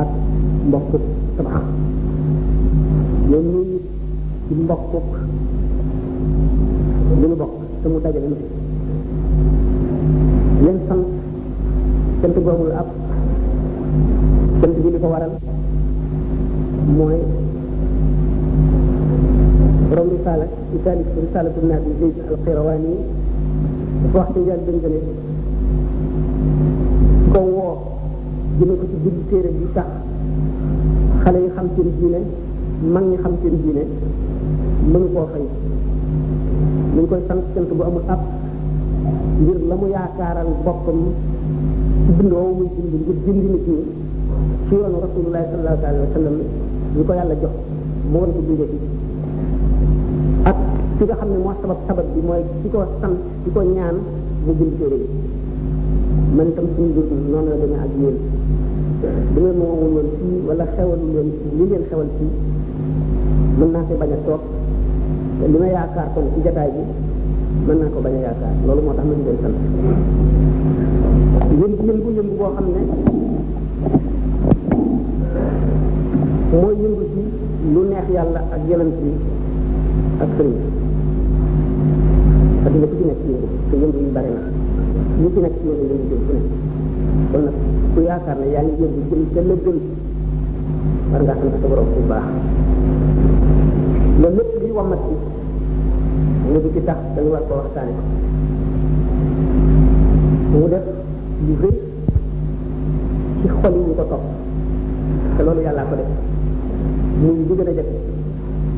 ak mbokk tabax ñoom ñoo ñu ci mbokk li ñu bokk te mu dajale ñu leen sant sant boobu la ab sant bi li ko waral mooy borom risaala ci taalif risaala bu naat bi Zayd al Qirawani dafa wax ci njëlbéen ne jëme ko ci bind téere bi tax xale yi xam seen diine mag ñi xam seen diine mënu koo fay ñu ngi koy sant sant bu amul ab ngir la mu yaakaaral boppam ci bind woowu muy bind ngir bind nit ñi ci yoonu rasulullahi sallallahu alayhi wa sallam ñu ko yàlla jox mu won ko bindee ak ki nga xam ne moo sabab sabab bi mooy ki ko sant di ko ñaan mu bind téere bi man itam suñu mbir noonu la demee ak yéen bu ngeen ma woowul woon fii wala xewalu leen fii li ngeen xewal fii mën naa fi bañ a toog te li ma yaakaar kon ci jataay bi mën naa ko bañ a yaakaar loolu moo tax ma di leen sant yëngu yëngu yëngu boo xam ne mooy yëngu ci lu neex yàlla ak yonent bi ak sëriñ parce que ku ci nekk yëngu te yëngu yi bari na ñu ci nekk yëngu yëngu jëm fu ne kon nag ku yaakaar ne yaa ngi yëngu jëm te la gën war ngaa sant sa borom bu baax loolu lépp li wamat ci ñu di ci tax dañu war ko waxtaane mu def lu rëy ci xol yi ñu ko topp te loolu yàllaa ko def muy li gën a jafe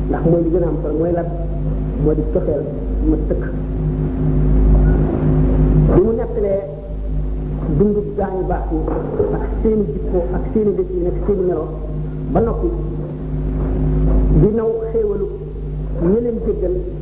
ndax mooy li gën a am solo mooy lan moo di cofeel ma tëkk bi mu nettalee dundu gaa yu baax yi ak seeni jikko ak seeni dëkk yi nekk seeni melo ba noppi di naw xéewalu ñi leen jéggal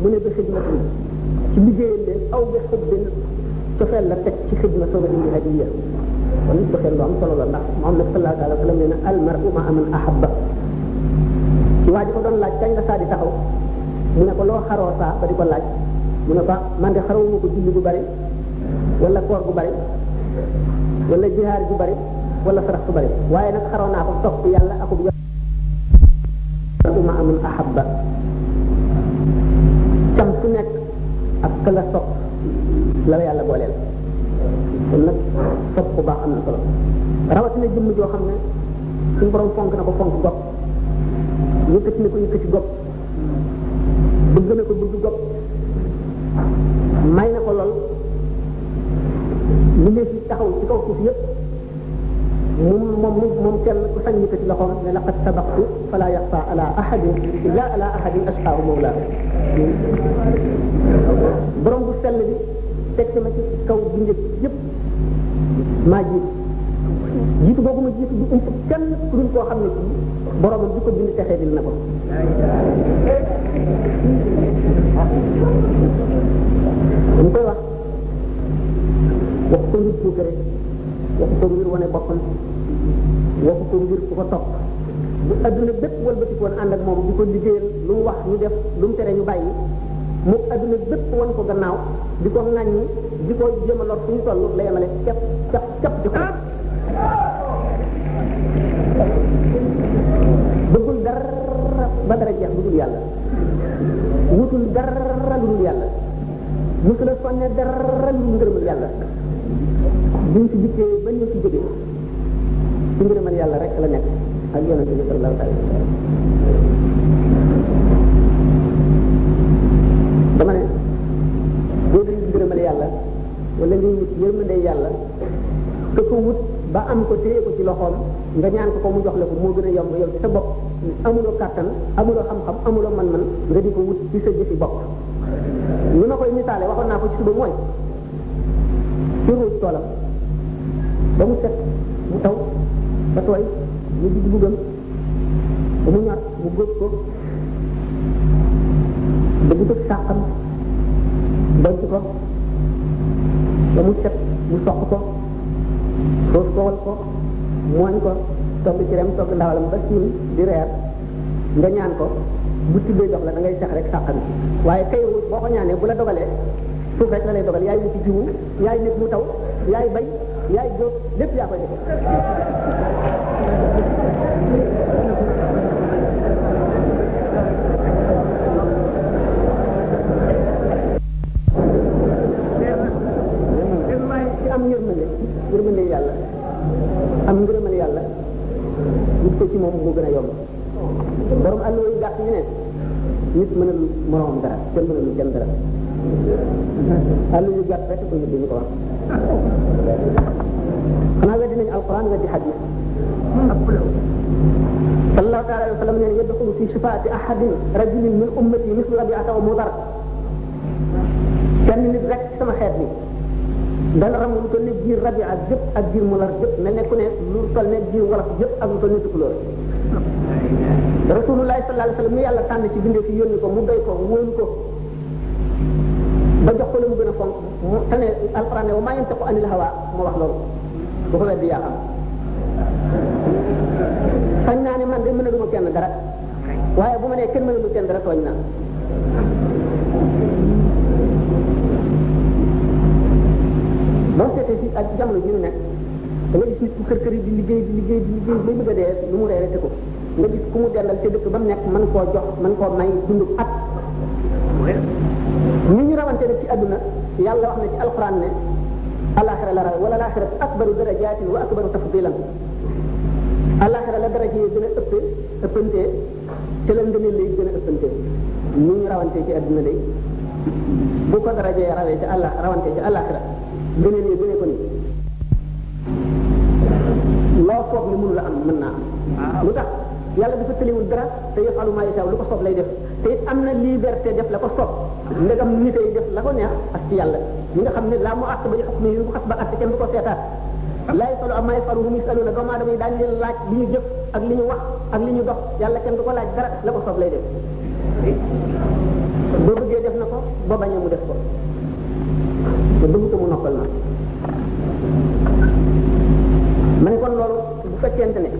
mu ne bi xidmatin ci liggéeyal leen aw bi xubbin cofeel la teg ci xidma soog a indi hadiya kon cofeel lu am solo la ndax Muhammad sallallahu alayhi wa sallam nee na al mar'u ma'a man ahabba ci waa ji ko doon laaj kañ nga saa di taxaw mu ne ko loo xaroo saa ba di ko laaj mu ne ko man de xaroo ma ko julli bu bari wala koor bu bari wala jihaar bu bari wala sarax bu bari waaye nag xaroo naa ko topp yàlla akub ma amul ahabba cam ku nekk ak ka nga sopp la la yàlla booleel kon nag sopp ku baax am na solo rawatina jëmm joo xam ne suñu borom fonk na ko fonk gopp yëkkati na ko yëkkati gopp bëgg na ko bëgg gopp may na ko lool li ne fi taxaw ci kaw suuf yëpp moom moom moom kenn ku sañ yëkkati loxoom ne laqad sabaqtu fala yaxfa ala ahadin illa ala ahadin ashqaahu mawla borom bu sell bi teg na ma ci kaw bi njëkk yëpp maa jiitu jiitu boobu ma jiitu du ump kenn ku dul koo xam ne kii boromam bi ko bind texee dil na ko ñu koy wax waxu ko ngir puukare waxu ko ngir wane boppam waxu ko ngir ku ko topp bu adduna bépp wëlbati koon ànd ak moom di ko liggéeyal lu mu wax ñu def lu mu tere ñu bàyyi mu adduna bépp wan ko gannaaw di ko ŋàññi di ko jéem a lor fu ñu toll la yemale cap cap cap di ko bëggul dara ba dara jeex lu dul yàlla wutul dara lu dul yàlla mosu la sonne dara lu ngërëmal yàlla bi mu fi dikkee ba ñu fi jógee ci ngërëmal yàlla rek la nekk ak yonente bi sallallahu alayhi wa sallam dama ne boo dee ngërëmal yàlla wala ngay wut yërmande yàlla te ko wut ba am ko téye ko ci loxoom nga ñaan ko ko mu jox la ko moo gën a yomb yow ci sa bopp amuloo kàttan amuloo xam-xam amuloo man-man nga di ko wut ci sa jëfi bopp li ma koy misaale waxoon naa ko ci suba mooy ci ruuj toolam ba mu set mu taw ba tooy mu ji dugubam ba mu ñor mu góob ko dëgg ko sàqam denc ko ba mu set mu soq ko soof ko wal ko mooñ ko togg ci rem togg ndawalam ba siin di reer nga ñaan ko bu tibbee jox la da ngay sax rek sàqam ci waaye kay wut boo ko ñaanee bu la dogalee suuf rek la lay dogal yaay wuti jiwu yaay nit mu taw yaay bay yaay jóob lépp yaa koy defee wut ko ci moom moo gën a yomb borom àll yooyu gàtt ñu ne nit mënalul moroomam dara kenn mënalul kenn dara àll yu gàtt rek ko yóbbu ñu ko wax xanaa weddi nañu alquran weddi xadis sallallahu taala alayhi wa sallam neen yadxulu fi shifaati ahadin rajulin min ummati mislu abi ata wa mudar kenn nit rek sama xeet bi dana ramu lu toll ne biir rabia jëpp ak biir mular jëpp mel ne ku ne lu toll ne biir wolof jëpp ak lu toll ne tukulóor rasulullahi sallallahu alayhi wa sallam mi yàlla tànn ci bindee fi yónni ko mu doy ko wóolu ko ba jox ko la mu gën a fonk mu tane alquran ne wa maa yantiqu anil hawa mu wax loolu bu ko weddi yaa xam sañ naa ne man de mën a duma kenn dara waaye bu ma nee kenn mënul kenn dara tooñ naa boo seetee ci ak jamono ji ñu nekk da nga gis nit ku kër kër yi di liggéey di liggéey di liggéey bay bëgg a dee lu mu reere te ko nga gis ku mu dendal te dëkk ba mu nekk mën koo jox mën koo may dund at ñi ñu rawante ne ci àdduna yàlla wax na ci alquran ne alaxira la raw wala alaxira akbaru darajatin wa akbaru tafdilan alaxira la daraja yi gën a ëppee ëppante ci la ngëneel lay gën a ëppante ni ñu rawante ci adduna day bu ko darajee rawee ci àlla rawante ci àllaaxira ngëneel yi gënee ko ni loo foog ni mënu la am mën naa am lu tax yàlla dafa tëliwul dara te yafalu maa yashaa lu ko soob lay def te it am na liberté def la ko soob ndegam nitay def la ko neex ak ci yàlla ñi nga xam ne laa mu àtt ba ñu xukmi yi bu xas ba àtt kenn du ko seetaat laa yasalu amma yafalu hum yasaluna doomu aadama yi daañu leen laaj li ñu jëf ak li ñu wax ak li ñu dox yàlla kenn du ko laaj dara la ko soob lay def boo bëggee def na ko boo bañee mu def ko te bëgg ko mu noppal na ma ne kon loolu bu fekkente ne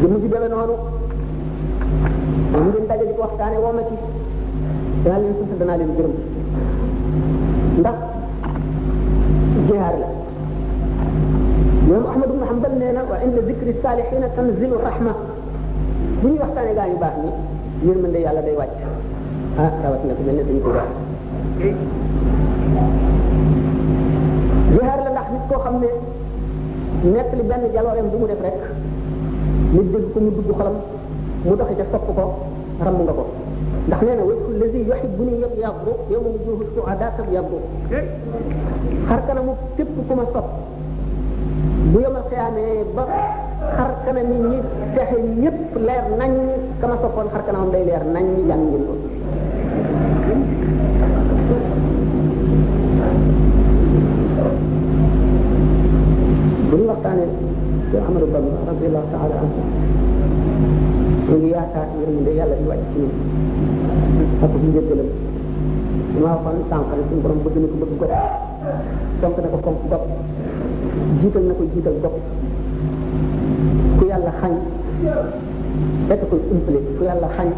jëmm ji demee noonu mu ngeen daje di ko waxtaane woo ma ci danaa leen sant danaa leen gërëm ndax jihaar la ñoom Ahmad ibn Hanbal nee na wa inda zikri saalihiina tanzilu rahma bu ñuy waxtaanee gaa yu baax ñi yërmande yàlla day wàcc ah rawat na ko mel ne dañ ko wax jihaar la ndax nit koo xam ne nekk li benn jalooreem bu mu def rek nit dégg ko mu dugg xolam mu doxe ca sopp ko ram nga ko ndax nee na wajhu lazi yuhibbu ni yëpp yàggu yow mu juuxu su adaatam yàggu xar kanamu képp ku ma sopp bu yomal xiyaamee ba xar kanam yi ñi texe ñëpp leer nañ ka ma soppoon xar kanamam day leer nañ jàng ngeen ko bu ñu waxtaanee Cheikh Amadou Bamba radiyallahu taala anhu ñu ngi yaakaar yërmande yàlla di wàcc ci ñun ak bu njëggalam maa waxoon sànq ne suñu borom bëgg na ko bëgg gopp fonk na ko fonk gopp jiital na ko jiital gopp ku yàlla xañ fekk koy umpale ku yàlla xañ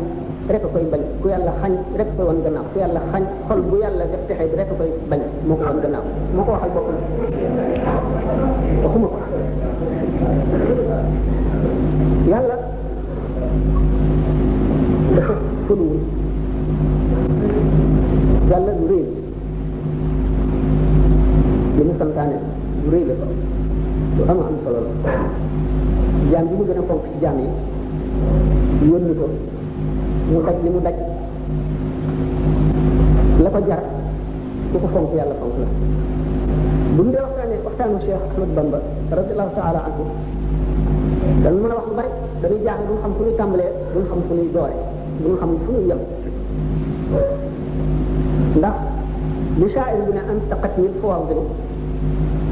rek a koy bañ ku yàlla xañ rek a koy wan gannaaw ku yàlla xañ xol bu yàlla def texe bi rek a koy bañ moo ko wan gannaaw moo ko waxal boppam waxuma ko yàlla dafa fëluwul yàlla lu réy li mu santaane lu rëy la ko lu am am solo la jaam bi mu gën a fonk ci jaam yi yónni ko mu daj li mu daj la ko jar ku ko fonk yàlla fonk la bu ñu dee waxtaanee waxtaanu Cheikh Ahmad Bamba radiallahu taala anhu dañu mën a wax lu bari dañuy jaaxle duñu xam fu ñuy tàmbalee duñu xam fu ñuy doore duñu xam fu ñuy yem ndax li shaa'ir bi ne an taqat nil fawaadilu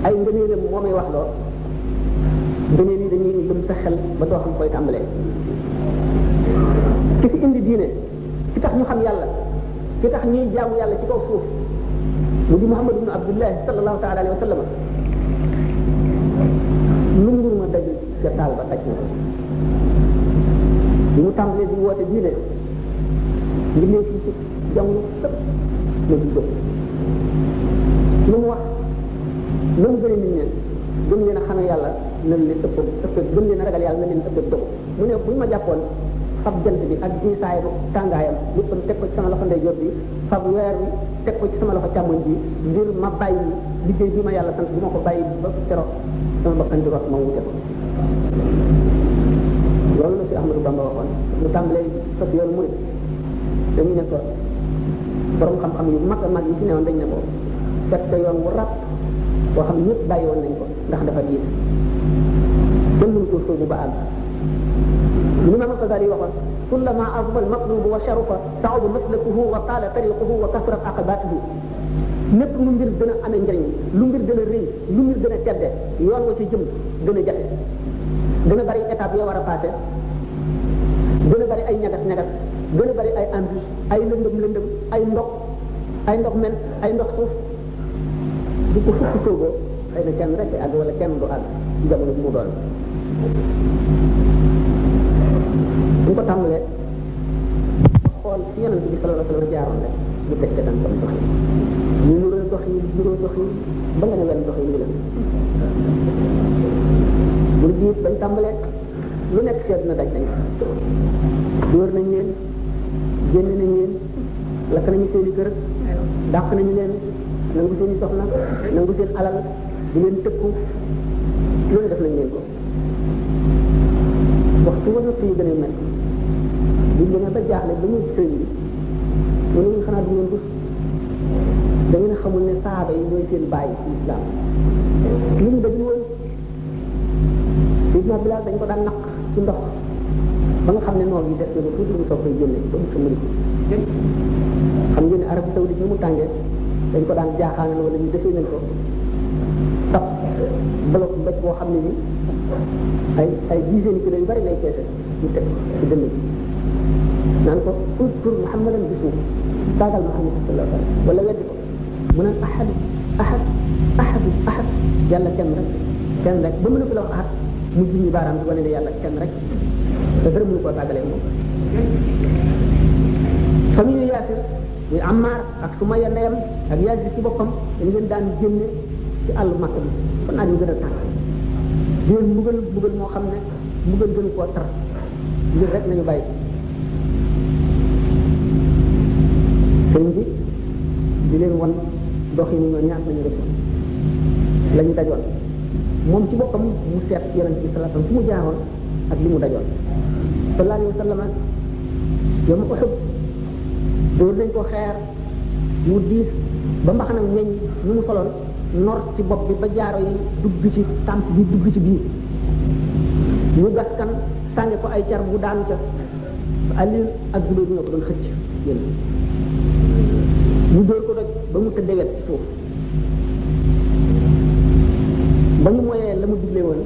ay ngëneelam moo may wax loo ngëneel yi dañuy lëm sa xel ba doo xam koy tàmbalee ki fi indi diine ki tax ñu xam yàlla ki tax ñuy jaamu yàlla ci kaw suuf mu di Muhammad ibn Abdullahi sallallahu taala alayhi wa sallam lu nguur ma daj ca taal ba daj na ko mu tàmbalee di woote diine mbindee fi ci jamono sëpp la juddoo lu mu wax lu mu gën a nit ñeen gën leen a xamee yàlla na leen ëpp ëpp gën leen a ragal yàlla na leen ëpp dogu mu ne buñ ma jàppoon fab jant bi ak diisaay bu tàngaayam lépp teg ko ci sama loxo ndeyjoor bi fab weer bi teg ko ci sama loxo càmmoñ bi ngir ma bàyyi liggéey bi ma yàlla sant bu ma ko bàyyi ba keroog sama bakkan di wax ma wute ko loolu la si Ahmadou Bamba waxoon ñu tàmbalee sos yoonu murid dañu ne ko borom xam-xam yu mag a mag yi fi newoon dañ ne ko fekk te yoon wu rab boo xam ne ñëpp bàyyi woon nañ ko ndax dafa diis kenn mënu ko sóobu ba àgg li ma ko daal di waxoon kullama azuma al maqlubu wa sharufa saaba maslakuhu wa taala tariquhu wa kasrat aqabatuhu lépp lu mbir gën a amee njëriñ lu mbir gën a rëy lu mbir gën a tedde yoon wa ca jëm gën a jafe gën a bari étape yoo war a passé gën a bari ay ñagas ñagas gën a bari ay embûche ay lëndëm lëndëm ay ndox ay ndox men ay ndox suuf di ko fukki soogoo xëy na kenn rek àgg wala kenn du àgg jamono bi mu doon bu ko tàmbalee xool ci yonent bi sallallahu alayhi wa sallam jaaroon rek ñu teg ca tànkam dox yi ñu nuroo dox yi nuroo dox yi ba nga ne wenn dox yi ñu la bu jiit bañ tàmbalee lu nekk seet na daj nañ dóor nañ leen génn nañ leen lakk nañu seen i kër dàq nañu leen nangu seen i soxna nangu seen alal di leen tëkku loolu def nañ leen ko waxtu wa natt yi gën a mel bu demee ba jaaxle ba ñëw sëriñ bi mu ne ñu xanaa du ngeen rus da ngeen xamul ne saaba yi mooy seen bàyyi ci islam li ñu daj woon Seydina Bilal dañ ko daan naq ci ndox ba nga xam ne noor yi def na ko tuuti mu soog koy génne ba mu tëmbali ko xam ngeen ne Arabie Saoudite ni mu tàngee dañ ko daan jaaxaanal wala ñu defee nañ ko tax bloc mbéj boo xam ne ni ay ay dizaine kilo yu bari lay peese ñu teg ci dënn bi naan ko udkur muhammadan bisu taagal muhammad sallallahu alayhi wa sallam wala weddi ko mu naan ahad ahad ahad ahad yàlla kenn rek kenn rek ba mën a ko la wax ahad mu jiñ ñu baaraam bi wane ne yàlla kenn rek te dara mënu koo tàggalee moom famille yaasir muy Ammaar ak Sumayya ndeyam ak Yaasiir ci boppam dañ leen daan génne ci àll Makka bi fa naaj yu gën a tàng di leen mbugal mbugal moo xam ne mbugal gën koo tar ngir rek nañu bàyyi sëñ bi di leen wan dox yi ñoo ñaar lañu def la ñu dajoon moom ci boppam mu seet yonent bi sallallahu alayhi wasallam fu mu jaaroon ak li mu dajoon sallallahu alayhi wa sallam yow ma Uhud dóor nañ ko xeer mu diis ba mbaxanam weñ ñu mu soloon nor ci bopp bi ba jaaro yi dugg ci tàmp bi dugg ci biir ñu gas kan sànge ko ay car bu daanu ca Ali ak Zubayr ñoo ko doon xëcc yéen ñu dóor ko doj ba mu tëddee wet ci suuf ba ñu moyee la mu digle woon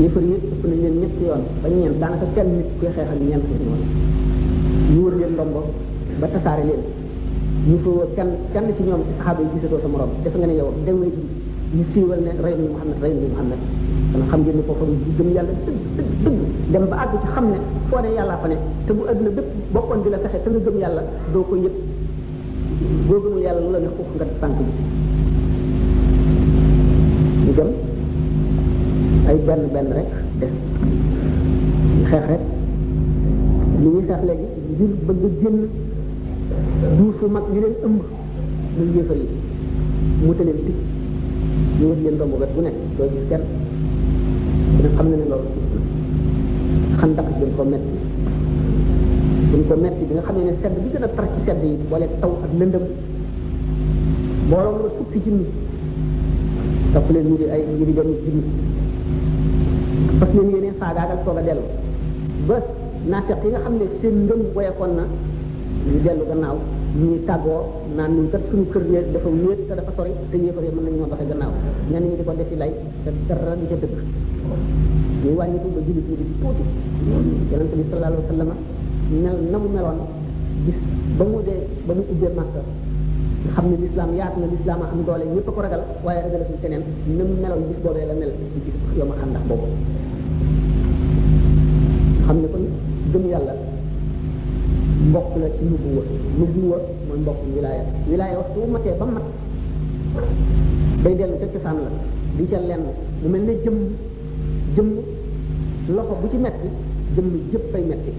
yéefar yëpp ëpp nañ leen ñetti yoon ba ñeent daanaka kenn nit koy xeex ak ñeent si noonu ñu wër leen ndombo ba tasaare leen ñu fa wër kenn kenn ci ñoom ci saxaaba yi gisatoo sa morom def nga ne yow dem nga ji ñu siiwal ne rey nañu Muhammad rey nañu Muhammad kon xam ngeen ne foofu ñu gëm yàlla dëgg dëgg dëgg dem ba àgg ci xam ne foo ne yàllaa fa ne te bu adduna bépp bokkoon di la fexe te nga gëm yàlla doo ko yëg boo gëmul yàlla lu la ne xuf nga sànq bi ñu dem ay benn benn rek des xeex rek li ñuy xeex léegi ngir bëgg a génn duur fu mag ñu leen ëmb muy yéefar yi mu te leen tig ñu wër leen domb wet bu nekk doo gis kenn dina xam ne ne loolu xam ndax gën ko metti dañ ko metti bi nga xam ne sedd bi gën a tar ci sedd yi boole taw ak lëndëm mbooloo mu la fukki junni topp leen ñu di ay ñu di benn junni parce que yéene faagaagal soog a dellu ba naafeq yi nga xam ne seen ngëm boyekoon na ñu dellu gannaaw ñu ngi tàggoo naan ñun kat suñu kër ne dafa wéet te dafa sori te yéefar yi mën nañu ñoo doxe gannaaw ñenn ñi di ko defi lay te dara du ca dëgg ñuy wàññiku ba jullit ñi di tuuti yonente bi sallallahu alayhi wa sallam mel na mu meloon gis ba mu dee ba mu ubbee màkka nga xam ne lislaam yaatu na lislaam a am doole ñëpp a ko ragal waaye ragalatul keneen na mu meloon gis boobee la mel ci gis yow ma xam ndax boobu xam ne kon gëm yàlla mbokk la ci nubuwa nubuwa mooy mbokk wilaaya wilaaya waxtu bu matee ba mat day dellu ca cosaan la di ca lenn mu mel ne jëm jëm loxo bu ci metti jëm jëpp ay metti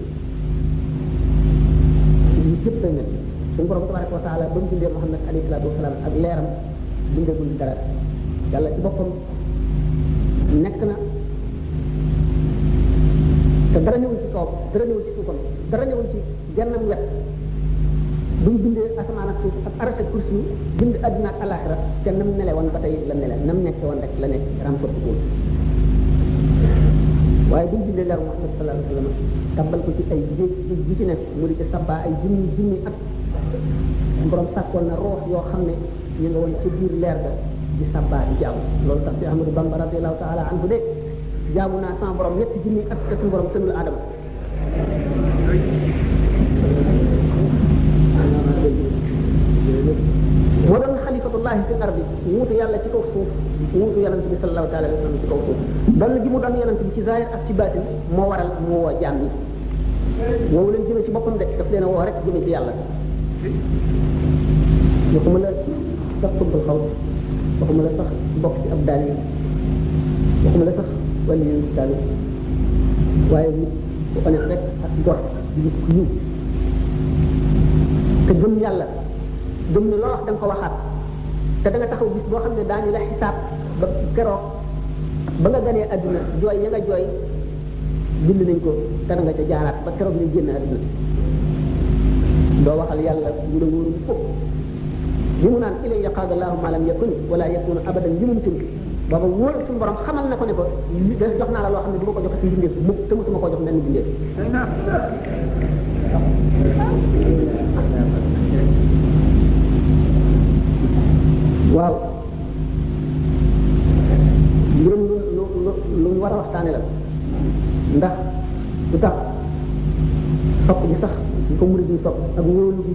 ñu jëpp ay metti suñu borom tabaraka wa taala ba mu bindee Muhammad alayhi salaatu wasalaam ak leeram bindagul dara yàlla ci boppam nekk na te dara ñëwul ci kaw dara ñëwul ci suufam dara ñëwul ci gennam wet bu mu bindee asamaan ak suuf ak arrêté kursi yi bind àdduna ak alaxira te nam mele woon ba tey la mele nam nekke woon rek la nekk remporté ko waaye bu mu bindee leer Muhammad sallallahu alayhi wa sallam tàbbal ko ci ay géej géej bu ci nekk mu di ci sabbaa ay junni junni at borom sàkkoon na roox yoo xam ne ñu nga woon ci biir leer ga di sabbaa di jaamu loolu tax ci Ahmadou Bamba radiyallahu taala anhu de jaamu naa sama borom ñetti junni at te suñu borom tënul aadama moo doon xalifatullahi fi ardi wuutu yàlla ci kaw suuf wuutu yonent bi sallallahu taala alayhi wa sallam ci kaw suuf doon gi mu doon yonent bi ci zahir ak ci baatin moo waral mu woo jaam yi woowu leen jëme ci boppam de daf leen a woo rek jëme ci yàlla waxuma la sax tubbal xaw waxuma la sax bokk ci ab daal yi waxuma la sax wàllu yéen daal yi waaye nit ku onet rek ak gor nit ku yiw te gëm yàlla gëm ne loo wax da nga ko waxaat te da nga taxaw bis boo xam ne daañu la xisaab ba keroog ba nga ganee adduna jooy ya nga jooy bind nañ ko te da nga ca jaaraat ba keroog ngay génn adduna doo waxal yàlla ñu la wóorul fukk li mu naan ilay yaqaada allahu ma lam yakun wala yakunu abadan li mumkin booba wóor suñu borom xamal na ko ne ko li da jox naa la loo xam ne du ma ko jox ci mbindeef mukk te mosuma ko jox benn mbindeef waaw mbirum lu lu lu lu ñu war a waxtaane la ndax lu tax sopp gi sax ñu ko murid yi sopp ak wóolu gi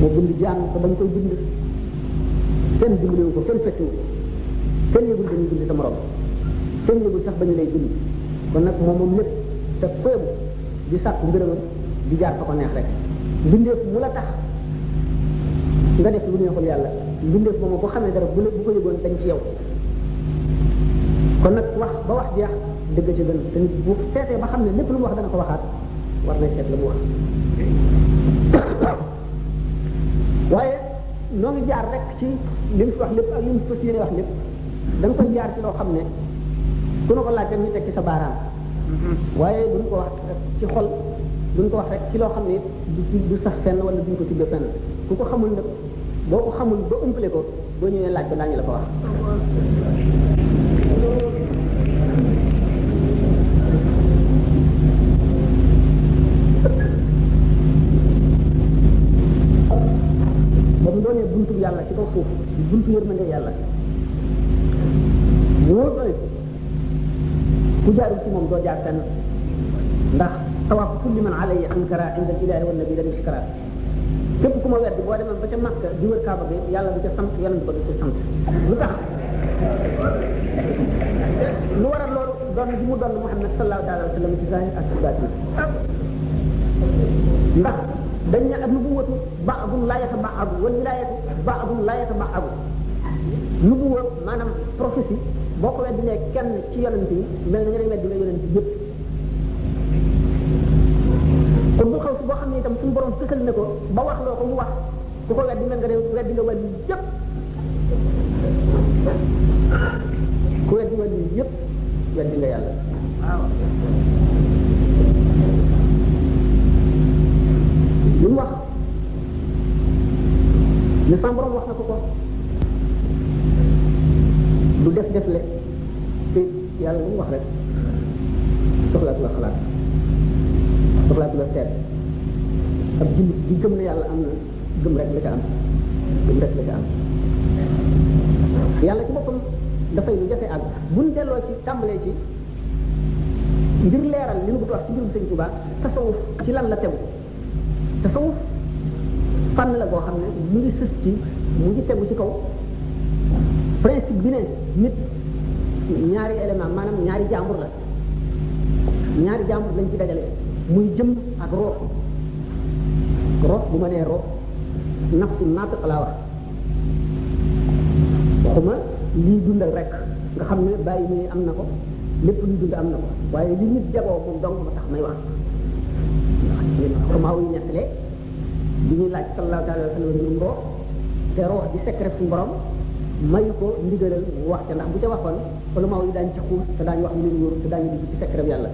moo bind jaam te ba mu koy bind kenn dimbaliwu ko kenn fekkiwu ko kenn yëgul dañuy bind sa morom kenn yëgul sax ba ñu lay bind kon nag moom moom lépp te féebu di sàkk ngërëmam di jaar fa ko neex rek mbindeef mu la tax nga def lu neexul yàlla mbindeef moom ko xamee dara bu la bu ko yëgoon dañ ci yow kon nag wax ba wax jeex dëgg ci gën te nit bu seetee ba xam ne lépp lu mu wax dana ko waxaat war nañ seet la mu wax waaye noo ngi jaar rek ci li mu fi wax lépp ak li mu fas yéene wax lépp dañ koy jaar ci loo xam ne ku na ko laaj ñu teg ci sa baaraam waaye duñ ko wax ci xol duñ ko wax rek ci loo xam ne du du sax fenn wala duñ ko tuddee fenn ku ko xamul nag boo ko xamul ba umpale ko boo ñëwee laaj ko daañu la ko wax ba mu doonee buntu yàlla ci kaw suuf di buntu yërmande yàlla wóor doy ku jaarul ci moom doo jaar fenn ndax tawaaf kulli man alayhi ankara inda al ilahi wa nabi lam yushkara képp ku ma wedd boo demee ba ca Makka di wër Kaaba bi yàlla du ca sant yonent ba du ca sant lu tax lu waral loolu doon bi mu doon Muhammad sallallahu alayhi wa sallam ci zahir ak ci baatin ndax dañ ne ak nubuwatu baadun laa yatabaadu wal wilayatu baadun laa yatabaadu nubuwa maanaam prophétie boo ko weddi ne kenn ci yonent yi mel na nga ne weddi nga yonent yëpp xutbu xaw si boo xam ne itam suñu borom fësal na ko ba wax loo ko mu wax ku ko weddi mel nga ne weddi nga wàllu yëpp ku weddi wàllu yëpp weddi nga yàlla li mu wax ne sama borom wax na ko ko du def def le te yàlla lu mu wax rek soxlaatu la xalaat soxlaatu la seet ab jullit bi gëm ne yàlla am na gëm rek la ca am gëm rek la ca am yàlla ci boppam dafay lu jafe àgg buñ delloo ci tàmbalee ci ngir leeral li nu bëgg wax ci mbirum sëñ Tuubaa tasawuf ci lan la tegu tasawuf fànn la boo xam ne mu ngi sës ci mu ngi tegu ci kaw principe bi ne nit ñaari élément maanaam ñaari jàmbur la ñaari jàmbur lañ ci dajale muy jëm ak roox roox bu ma nee roox nafsu naat laa wax waxuma lii dundal rek nga xam ne bàyyi nii am na ko lépp luy dund am na ko waaye li nit jagoo moom dong ma tax may wax xamaaw yi nettale bi ñuy laaj sallallahu alayhi wa sallam ñu mboo te roox di secret suñu borom mayu ko ndigalal mu wax ca ndax bu ca waxoon ulamaaw yi daañu ci xuus te daañu wax ñu leen wóor te daañu dugg ci secret yàlla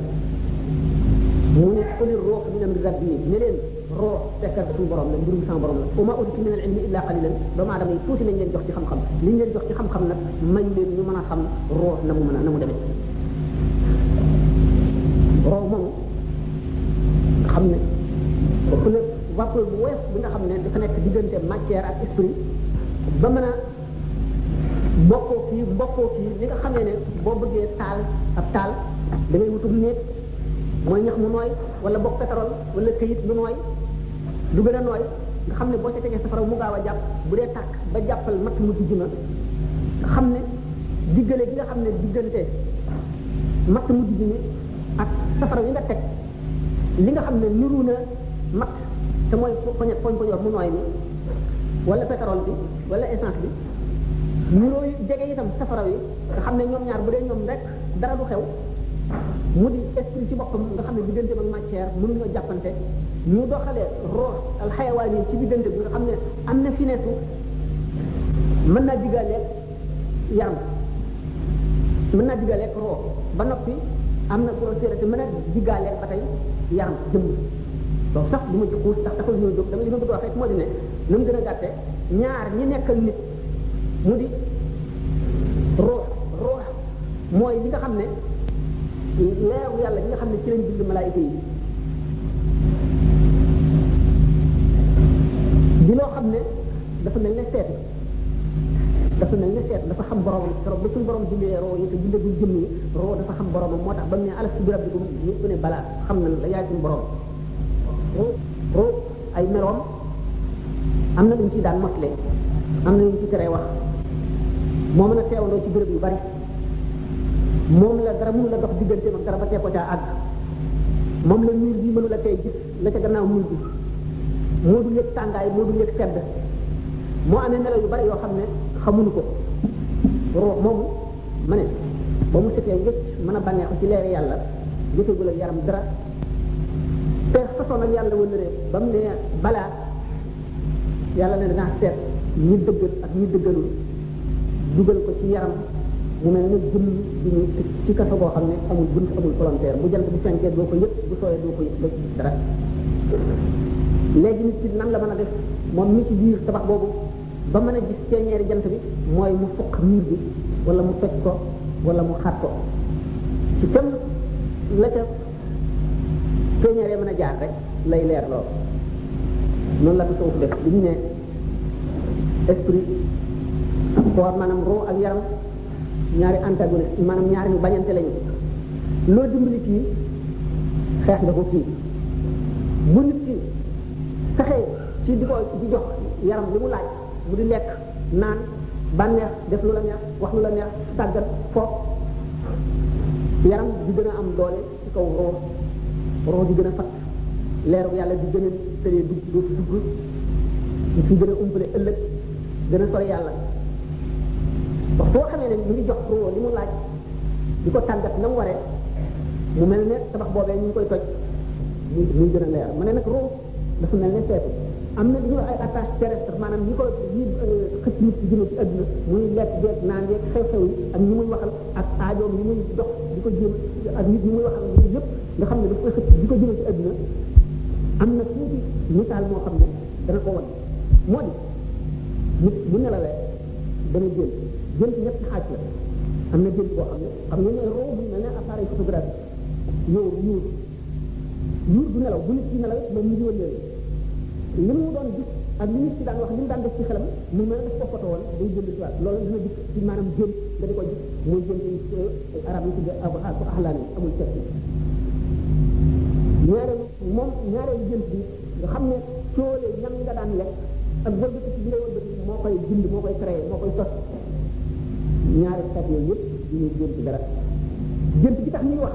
mu ne quli ruux min amri rabbi ne leen roo dekkal suñu borom la mbirum sama borom la wa ma utitu min al ilmi illa qalilan doomu aadama yi tuuti lañ leen jox ci xam-xam liñ leen jox ci xam-xam nag may leen ñu mën a xam roo na mu mën a na mu demee roo moom nga xam ne ëpp na vapeur bu wees bi nga xam ne dafa nekk diggante matière ak esprit ba mën a bokkoo kii mbokkoo kii li nga xamee ne boo bëggee taal ab taal da ngay wutum néeg mooy ñax mu nooy wala bokk pétrole wala këyit lu nooy lu gën a nooy nga xam ne boo ca tegee safara mu gaaw a jàpp bu dee tàkk ba jàppal matt mu dijj na nga xam ne diggale gi nga xam ne diggante matt mu dijj mi ak safara yi nga teg li nga xam ne niru na matt te mooy poñ poñ poñoor mu nooy mi wala pétrole bi wala essence bi niroo jege itam safara yi nga xam ne ñoom ñaar bu dee ñoom rek dara du xew mu di esprit ci boppam nga xam ne diggante ak matière mënu ñoo jàppante ñu doxalee roox al xayawaan yi ci diggante bi nga xam ne am na fi neesu mën naa diggaaleeg yaram mën naa diggaaleeg roox ba noppi am na frontière te mën a diggaaleeg ba tey yaram jëmm donc sax du ma ci xuus ndax taxul ñoo jóg dama li ma bëgg a wax rek moo di ne nu mu gën a gàtte ñaar ñi nekkal nit mu di ruux ruux mooy li nga xam ne leeru yàlla li nga xam ne ci lañ bind malaayika yi di loo xam ne dafa mel ne seet dafa mel ne seet dafa xam boromam trop ba suñu borom bindee roo yi te bindee bu jëmm yi roo dafa xam boromam moo tax ba mu ne alastu bi rabbikum ñëpp ne balaa xam na la yaay suñu borom roo roo ay meloom am na lu ñu ci daan mosle am na lu ñu ci teree wax moo mën a teewandoo ci béréb yu bari moom la dara mënu la dox diggante ak dara ba tee ko caa àgg moom la miir bi mënu la tey gis la ca gannaaw miir bi moo dul yëg tàngaay moo dul yëg sedd moo amee melo yu bari yoo xam ne xamuñu ko ruux moomu ma ne ba mu setee wécc mën a bànneexu ci leeri yàlla jotagul ak yaram dara te façon ak yàlla wala rek ba mu ne balaa yàlla ne danaa seet ñi dëggal ak ñi dëggalul dugal ko ci yaram mu mel ne jëm bi ñu ci kaso boo xam ne amul bunt amul volontaire bu jant bu fenkee doo ko yëg bu sooyee doo ko yëg doo ci dara léegi nit ki nan la mën a def moom mi ci biir tabax boobu ba mën a gis ceeñeeri jant bi mooy mu fuq miir bi wala mu toj ko wala mu xaat ko ci tam la ca ceeñeeree mën a jaar rek lay leer lool noonu la ko soofu def bi ñu ne esprit corps maanaam roo ak yaram ñaari antagoniste maanaam ñaari ñu bañante lañu loo dimbali kii xeex nga ko kii bu nit ki fexee ci di ko di jox yaram li mu laaj mu di lekk naan bànneex def lu la neex wax lu la neex tàggat foofu yaram di gën a am doole ci kaw roo roo di gën a fat leeru yàlla di gën a tëree dugg dootu dugg di fi gën a umpale ëllëg gën a sori yàlla wax boo xamee ne mu ngi jox roo li mu laaj di ko tàggat na mu waree mu mel ne tabax boobee ñu ngi koy toj muy muy gën a leer ma ne nag roo dafa mel ne seetu am na ñu ay attache terrestre maanaam ñi ko ñi xëcc nit ci jëme ci àdduna muy lekk geeg naan yeeg xew-xew yi ak ñi muy waxal ak aajoom yi muy dox di ko jëm ak nit ñi muy waxal yooyu yëpp nga xam ne daf koy xëcc di ko jëme ci àdduna am na tuuti misaal moo xam ne dana ko wan moo di nit bu nelawee dana jël jël ñetti xaaj la am na jël boo xam ne xam nga ne roo bu mel ne appareil photographique yow ñuul yuur du nelaw bu nit ki nelaw moom mu ngi wëndeel li mu doon gis ak li nit ki daan wax li mu daan def ci xelam mu mel daf ko foto woon day jënd ci waat loolu dina dikk ci maanaam jëm nga di ko gis mooy jëm ci arab yi tuddee ab ak axlaan yi amul tekki ñaareelu moom ñaareelu jëm bi nga xam ne coole ñam nga daan lekk ak wëlbati ci bi ngay wëlbati moo koy bind moo koy créé moo koy sos ñaari xeet yooyu yëpp ñu jëm ci dara jëm bi tax ñuy wax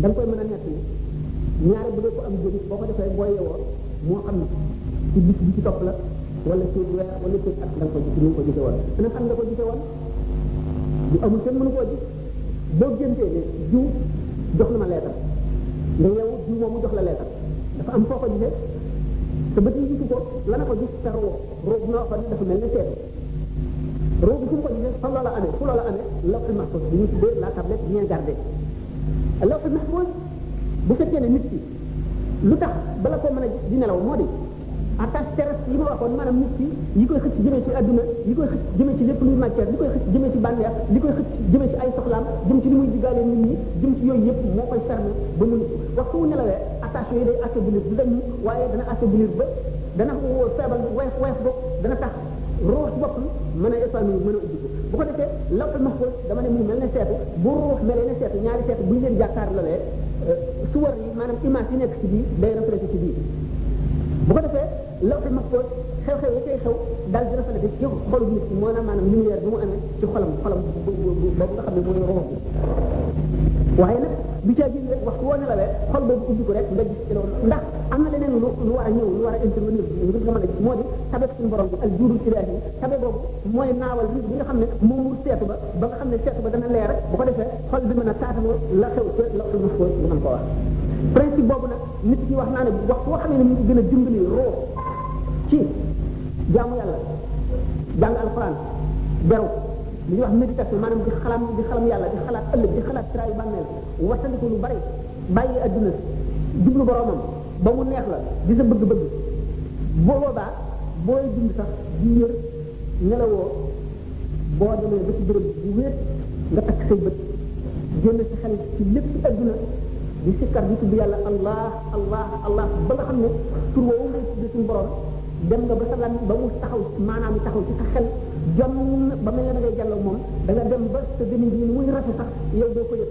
da nga koy mën a nekk ni ñaare bu dee ko am jëriñ boo ko defee boo yeewoo moo xam ci bis bi ci topp la wala ci weer wala ci at da nga ko gis ni nga ko gisee woon ana xam nga ko gisee woon bu amul kenn mënu koo gis boo géntee ne jiw jox na ma leetar nga yeewu jiw moomu jox la leetar dafa am foo ko gisee te bët yi gisu ko la na ko gis te roo roo bu noo xam ne dafa mel ne seetu roobu fu mu ko gisee fa loola amee fu loola amee lawxul mahfuz bi ñu tuddee la tablette bien gardée lawxul mahfuz bu fekkee ne nit ki lu tax bala koo mën a di nelaw moo di attache terrestre yi ma waxoon maanaam nit ki yi koy xëcc jëmee ci adduna yi koy xëcc jëmee ci lépp luy matière li koy xëcc jëmee ci bànneex li koy xëcc jëmee ci ay soxlaam jëm ci li muy diggaale nit ñi jëm ci yooyu yëpp moo koy ferme ba mu nit waxtu wu nelawee attache yooyu day affaiblir du dañu waaye dana affaiblir ba dana feebal woyof woyof ba dana tax ruux ci boppam mën a épanouir mën a ubbi ko bu ko defee lawhul mahfuz dama ne mu mel ne seetu bu ruux melee ne seetu ñaari seetu bu ñu leen jàkkaar loolee suwar yi maanaam image yi nekk ci bii day reflété ci bii bu ko defee lawhul mahfuz xew-xew yi koy xew daal di reflété ci xolu nit ki moo na maanaam lumière bi mu amee ci xolam xolam bu bu bu boobu nga xam ne mooy ruux bi waaye nag du caa gis rek waxtu woo nelawee xol boobu ubbi ko rek nga gis ci loolu ndax am na leneen lu lu war a ñëw lu war a intervenir ngir nga mën a moo di tabe suñu borom bi al juudul ilaahi tabe boobu mooy naawal nit bi nga xam ne moom wut seetu ba ba nga xam ne seetu ba dana leer bu ko defee xol bi mën a taatanoo la xew ca la xew ko lu mën ko wax principe boobu nag nit ki wax naa ne wax boo xam ne mu ngi gën a dimbali roo ci jaamu yàlla jàng alquran beru li ñuy wax méditation maanaam di xalam di xalam yàlla di xalaat ëllëg di xalaat traayu bàmmeel wattandiku lu bari bàyyi adduna jublu boromam ba mu neex la di sa bëgg-bëgg boo boobaa booy dund sax di yër nelawoo boo demee ba ci béréb bu wéet nga takk say bët génn sa xel ci lépp ci adduna di sikkar di tudd yàlla allah allah allah ba nga xam ne tur woowu ngay tudd suñu borom dem nga ba sa lan ba mu taxaw maanaam taxaw ci sa xel jom ba mel ne da ngay jàlloo moom da nga dem ba sa gëmin bi muy rafet sax yow doo ko yëg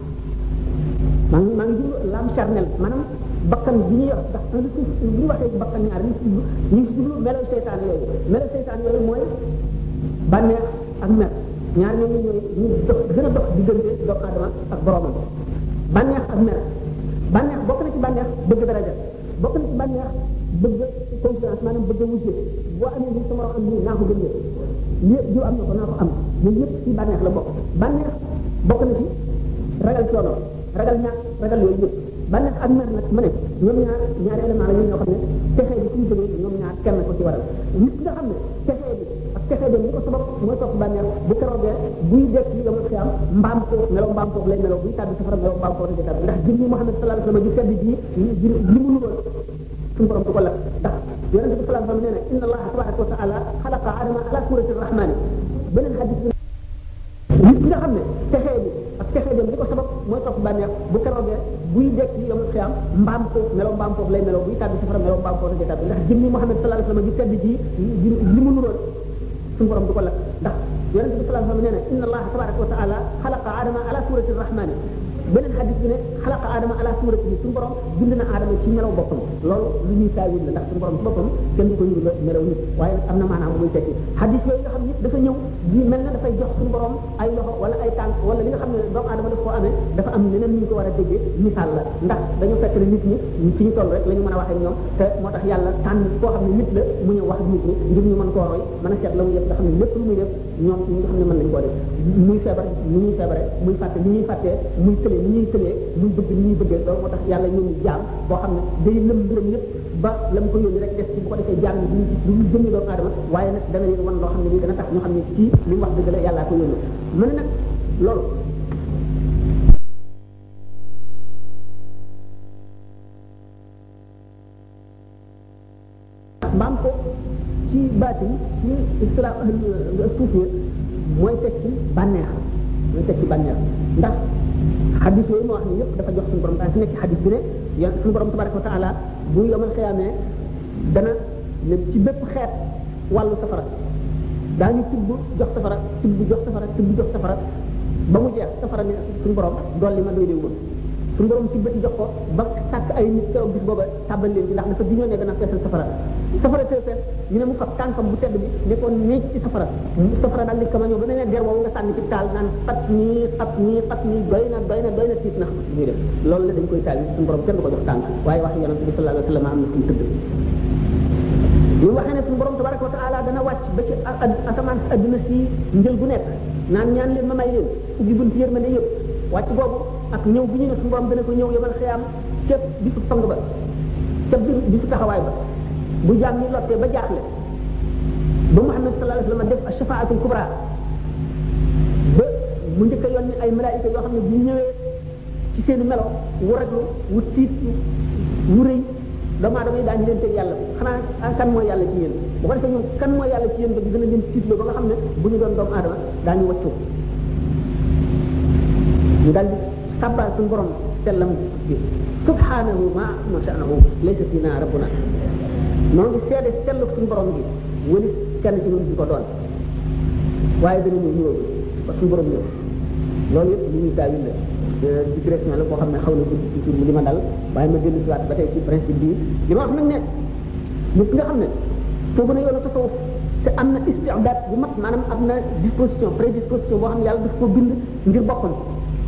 maa ngi maa ngi jublu laam charnel maanaam bakkan bi ñu yor ndax un tout bu ñu waxee bakkan ñaar ñu jublu ñu ngi jublu melaw seytaan yooyu melaw seytaan yooyu mooy bànneex ak mer ñaar ñooñu ñooy ñu dox gën a dox diggante doomu aadama ak boromam bànneex ak mer bànneex bokk na ci bànneex bëgg daraja bokk na ci bànneex bëgg concurrence maanaam bëgg a wujje boo amee li sama am nii naa ko jëndee li yëpp jiw am na ko naa ko am yooyu yëpp ci bànneex la bokk bànneex bokk na ci ragal coono ragal ñàkk ragal yooyu yëpp bànneex ak mer nag ma ne ñoom ñaar ñaari élément la ñu ñoo xam ne texe bi suñu jógee ñoom ñaar kenn ko ci waral nit ki nga xam ne texe bi ak texe dem li ko sabab mooy topp bànneex bu keroogee buy dekk li nga mën xiyam mbaam ko melaw mbaam ko lay melaw buy tàbbi safara melaw mbaam ko lay tàbbi ndax jëmmi Muhammad sallallahu alayhi wa sallam di sedd ji ñu jur lu mu nuroon suñu borom du ko lakk ndax yonente bi sallallahu alayhi wa sallam nee na inna allaha tabaraka wa taala xalaqa adama ala surati rahmani beneen xadis bi nit ki nga xam ne texee bi ak texee dem li ko sabab mooy topp bànneex bu keroogee buy dekk yi yomul xiyaam mbaam ko melo mbaam foofu lay melo buy tàbbi safara melo mbaam foofu lay tàbbi ndax jëmmi Muhammad sallallahu alayhi wa sallam ji tedd ji li mu nuroon suñu borom du ko lakk ndax yonente bi sallallahu alayhi wa sallam nee na inna allaha tabaraka wa taala xalaqa aadama ala surati rahmani beneen xadis bi ne xalaqa aadama ala surati bi suñu borom bind na aadama ci melaw boppam loolu lu ñuy taawil la ndax suñu borom ci boppam kenn du ko yuru la melaw nit waaye nag am na maanaam muy tekki xadis yooyu nga xam nit dafa ñëw di mel na dafay jox suñu borom ay loxo wala ay tànk wala li nga xam ne doomu aadama daf koo amee dafa am neneen ñu ko war a déggee misaal la ndax dañu fekk ne nit ñi fi ñu toll rek la ñu mën a waxee ñoom te moo tax yàlla tànn koo xam ne nit la mu ñëw wax ak nit ñi ngir ñu mën koo roy mën a seet la mu def nga xam ne lépp lu muy def ñoom ñi nga xam ne mën nañ koo def muy feebar ni ñuy feebare muy fàtte ni ñuy fàttee muy tëlee ni ñuy tëlee muy bëgg ni ñuy bëggee loolu moo tax yàlla ñëw jaam boo xam ne day lëm mbiram yëpp ba la mu ko yónni rek def ci bu ko defee jàmm bi ñu ci lu ñu jëmee doomu aadama waaye nag dana leen wan loo xam ne nii dana tax ñu xam ne kii li mu wax dëgg la yàllaa ko yónni mu ne nag loolu mbaam ko ci baatin ci islam suufi mooy teg ci bànneex mooy teg ci bànneex ndax xadis yooyu ma wax ni yëpp dafa jox suñu borom daal si nekk xadis bi ne yàlla suñu borom tabaraka wa taala bu yomal xiyaamee dana ne ci bépp xeet wàllu safara daañu tibb jox safara tibb jox safara tibb jox safara ba mu jeex safara ne suñu borom dolli ma doy déwuma suñu borom ci bëti jox ko ba sàkk ay nit keroog bis booba tàbbal leen ci ndax dafa diñoo ne dana feesal safara safara tey fees ñu ne mu fab tànkam bu tedd bi nekkoon nii ci safara safara daal di kama ñëw ba mel ne der woowu nga sànni ci taal naan fat nii fat nii fat nii doy na doy na doy na tiit na ñuy def loolu la dañ koy taal suñu borom kenn du ko jox tànk waaye wax yonent bi sallallahu alayhi wa sallam am na fu mu tëdd ñu waxee ne suñu borom tabaraka wa taala dana wàcc ba ci asamaan si adduna si njël bu nekk naan ñaan leen ma may leen ubbi bunt yërmande yëpp wàcc boobu ak ñëw bu ñu ne suñu borom dana ko ñëw yomal xiyaam ca bisu pang ba ca bisu taxawaay ba bu jaam ñi lottee ba jaaxle ba Muhammad sallallahu alayhi wa sallam def ashafaatul kubra ba mu njëkk a yónni ay malaayika yoo xam ne bu ñëwee ci seen melo wu raglu wu tiit wu rëy doomu aadama yi daañu leen teg yàlla xanaa ah kan mooy yàlla ci yéen bu ko defee ñoom kan mooy yàlla ci yéen ba di gën a leen tiitloo ba nga xam ne bu ñu doon doomu aadama daañu wàccu ñu daal di sabbal suñu borom sellam bi subhanahu ma ma sha'nahu laysa fina rabbuna noo ngi seede sellu suñu borom bi wëli kenn ci ñun di ko doon waaye dana ñëw ñëw ba suñu borom ñëw loolu yëpp li ñuy daawil la digression la boo xam ne xaw na gudd ci tur bi li ma dal waaye ma dellu si waat ba tey ci principe bi li ma wax nag ne nit ki nga xam ne soobu na yoonu tasawuf te am na istidaat bu mat maanaam am na disposition prédisposition boo xam ne yàlla daf ko bind ngir boppam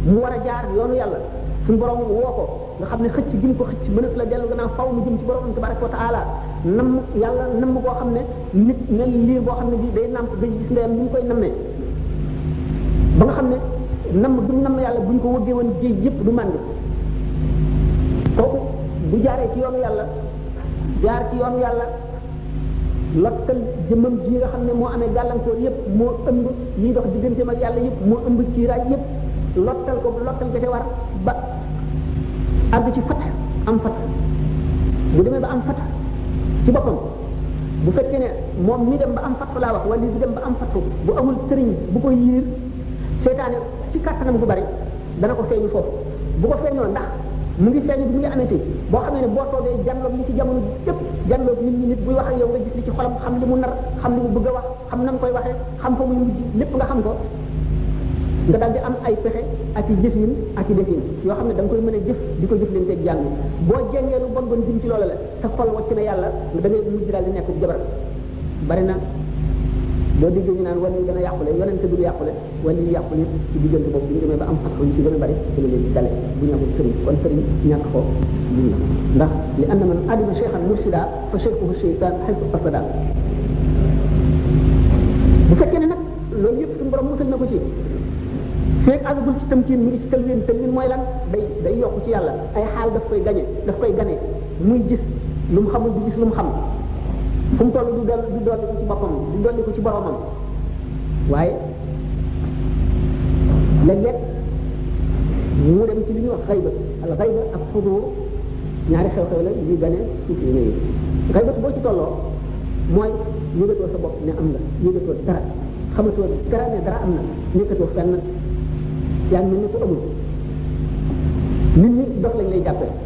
mu war a jaar yoonu yàlla suñu borom woo ko nga xam ne xëcc gi mu ko xëcc mënatu la dellu gannaaw faw mu jëm ci borom tabaraka wa taala nam yàlla nam boo xam ne nit mel liir boo xam ne bi day namp day gis ndeyam ni mu koy nammee ba nga xam ne nam du nam yàlla buñ ko wëggee woon géej yëpp du mànd kooku bu jaaree ci yoonu yàlla jaar ci yoonu yàlla lottal jëmmam ji nga xam ne moo amee gàllankoor yépp moo ëmb liy dox digganteem ak yàlla yépp moo ëmb ciiraay yépp lottal ko lottal ga ca war ba àgg ci fat am fat bu demee ba am fat ci boppam bu fekkee ne moom mi dem ba am fat laa wax wala di dem ba am fat bu amul sëriñ bu ko yiir seetaane ci kàttanam gu bari dana ko feeñu foofu bu ko feeñoo ndax mu ngi feeñu bi mu ngi amee fii boo xamee ne boo toogee jànloog li ci jamono bi yëpp jànloog nit ñi nit buy wax ak yow nga gis li ci xolam xam li mu nar xam li mu bëgg a wax xam na mu koy waxee xam fa muy mujj lépp nga xam ko nga daal di am ay pexe ak i jëfin ak i defin yoo xam ne da nga koy mën a jëf di ko jëf leen teg jàng boo jengee lu bon bon jëm ci loola la sa xol wàcc na yàlla da ngay mujj daal di nekk jabar bari na boo déggee ñu naan wàll yi gën a yàqule yonente bi du yàqule wàll yi yàqule yëpp ci diggante boobu bu ñu demee ba am fatxu ñu ci gën a bari ci la leen di dale bu ñu amul sëriñ kon sëriñ ñàkk ko duñ la ndax li anna man adima cheikhan mursida fa cheikhuhu cheytan xaytu qasada bu fekkee ne nag loolu yëpp suñu borom musal na ko ci feeg àggagul ci tamkiin mu ngi ci tëlwin tëlwin mooy lan day day yokk ci yàlla ay xaal daf koy gañe daf koy gane muy gis lu mu xamul di gis lu mu xam fu mu toll du dell du dolli ko ci boppam du dolli ko ci boromam waaye léeg-léeg mu dem ci li ñuy wax xayba al xayba ak xudur ñaari xew-xew la yu gane suuf yi ngay xayba boo ci tolloo mooy yëgatoo sa bopp ne am nga yëgatoo dara xamatoo dara ne dara am na nekkatoo fenn yaa ngi mel ni ko amul nit ñi dox lañ lay jàppee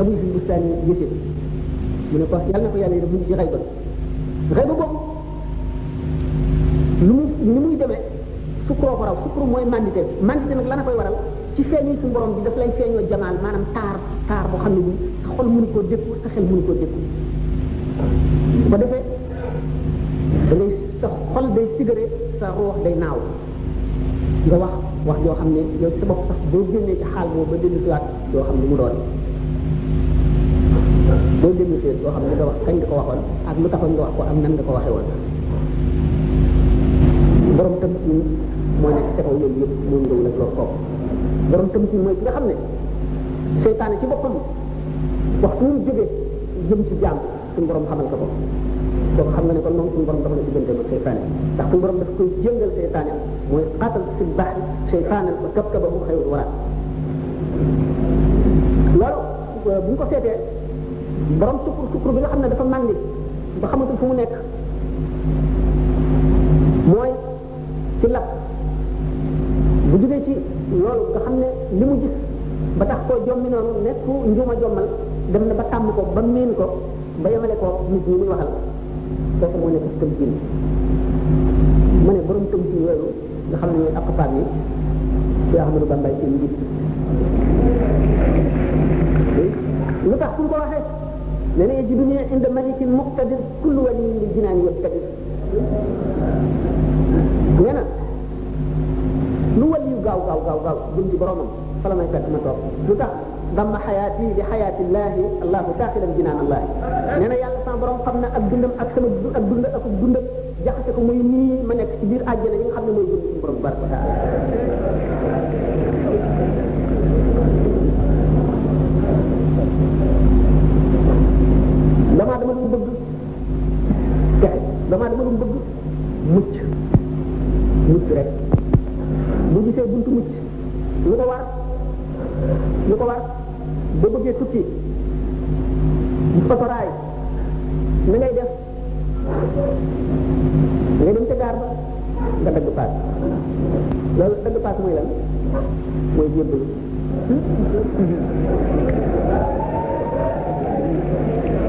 abu yusul bustaani yëte mu ne ko yàlla na ko yàlla yi def mu ngi ci xayba xayba boobu lu mu ni muy demee sukkuroo ko raw sukkuru mooy mandité mandité nag la na koy waral ci feeñu suñu borom bi daf lay feeñoo jamaal maanaam taar taar boo xam ne bi sa xol mënu koo dékku sa xel mënu koo dékku bu ko defee da ngay sa xol day sigare sa ruux day naaw nga wax wax joo xam ne yow sa bopp sax boo génnee ci xaal boobu ba dellu si waat doo xam ne mu doon boo dellu si doo xam ne nga wax kañ nga ko waxoon ak lu taxoon nga wax ko am nan nga ko waxee woon borom tam ci mooy nekk sa kaw loolu yëpp moom nga wala loolu kooku borom tam ci mooy ki nga xam ne seytaane ci boppam waxtu mu jógee jëm ci jàmm suñu borom xamal ko ko donc xam nga ne kon moom suñu borom dafa la diggante ma seytaane ndax suñu borom daf koy jëngal seytaane mooy xatal si baax seytaane ko topp ba mu xëyul waraat loolu bu ñu ko seetee borom sukkur sukkur bi nga xam ne dafa màndi ba xamatul fu mu nekk ci lab bu jógee ci loolu nga xam ne li mu gis ba tax koo jommi noonu nekk njuuma jommal dem na ba tàmm ko ba miin ko ba yemale ko nit ñi muy waxal kooku moo nekk tëm jin mu ne borom tëm jin yooyu nga xam ne ñooy aqtaab yi Cheikh Ahmadou Bamba seen njiit lu tax fu mu ko waxee nee na yajiduni inda malikin muqtadir kullu waliyin li jinaan yabtadir nee na lu wàllu yu gaaw gaaw gaaw gaaw jëm ci boromam fa la may fekk ma toog lu tax damma xayaati li xayaatillaahi allahu taaxilan jinaan allah nee na yàlla sama borom xam na ak dundam ak sama ak dund ak dundam jaxase ko muy nii ma nekk ci biir àjjana yi nga xam ne mooy jëm suñu borom barke taala texe doomu aadama lu mu bëgg mucc mucc rek bu gisee buntu mucc lu ko war lu ko war boo bëggee tukki gis otoraay na ngay def nga dem ca gaar ba nga dagg paas loolu dagg paas mooy lan mooy jébbalu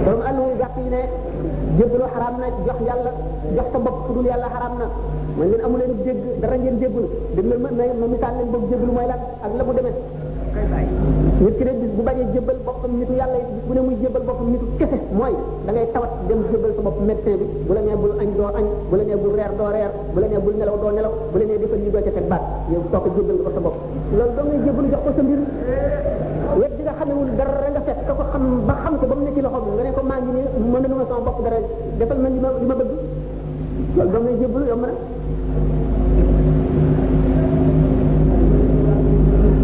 borom àll yu gàtt yi ne jébbalu xaraam na jox yàlla jox sa bopp ku dul yàlla xaraam na man leen amu leen jégg dara ngeen jébbalu dem leen ma ma misaal leen boobu jébbalu mooy lan ak la mu demee nit ki ne bis bu bañee jébbal boppam nitu yàlla yi bis bu ne muy jébbal boppam nitu kese mooy da ngay tawat dem jébbal sa bopp médecin bi bu la nee bul añ doo añ bu la nee bul reer doo reer bu la nee bul nelaw doo nelaw bu la nee defal lii doo ca teg baat yow toog jébbal nga ko sa bopp loolu doo ngay jébbalu jox ko sa mbir wet di nga xamewul dara nga fekk ka ko xam ba xam ko ba mu ne ci loxoom nga ne ko maa ngi nii mën na ma sama bopp dara defal ma li ma li ma bëgg loolu doo ngay jébbalu yomb na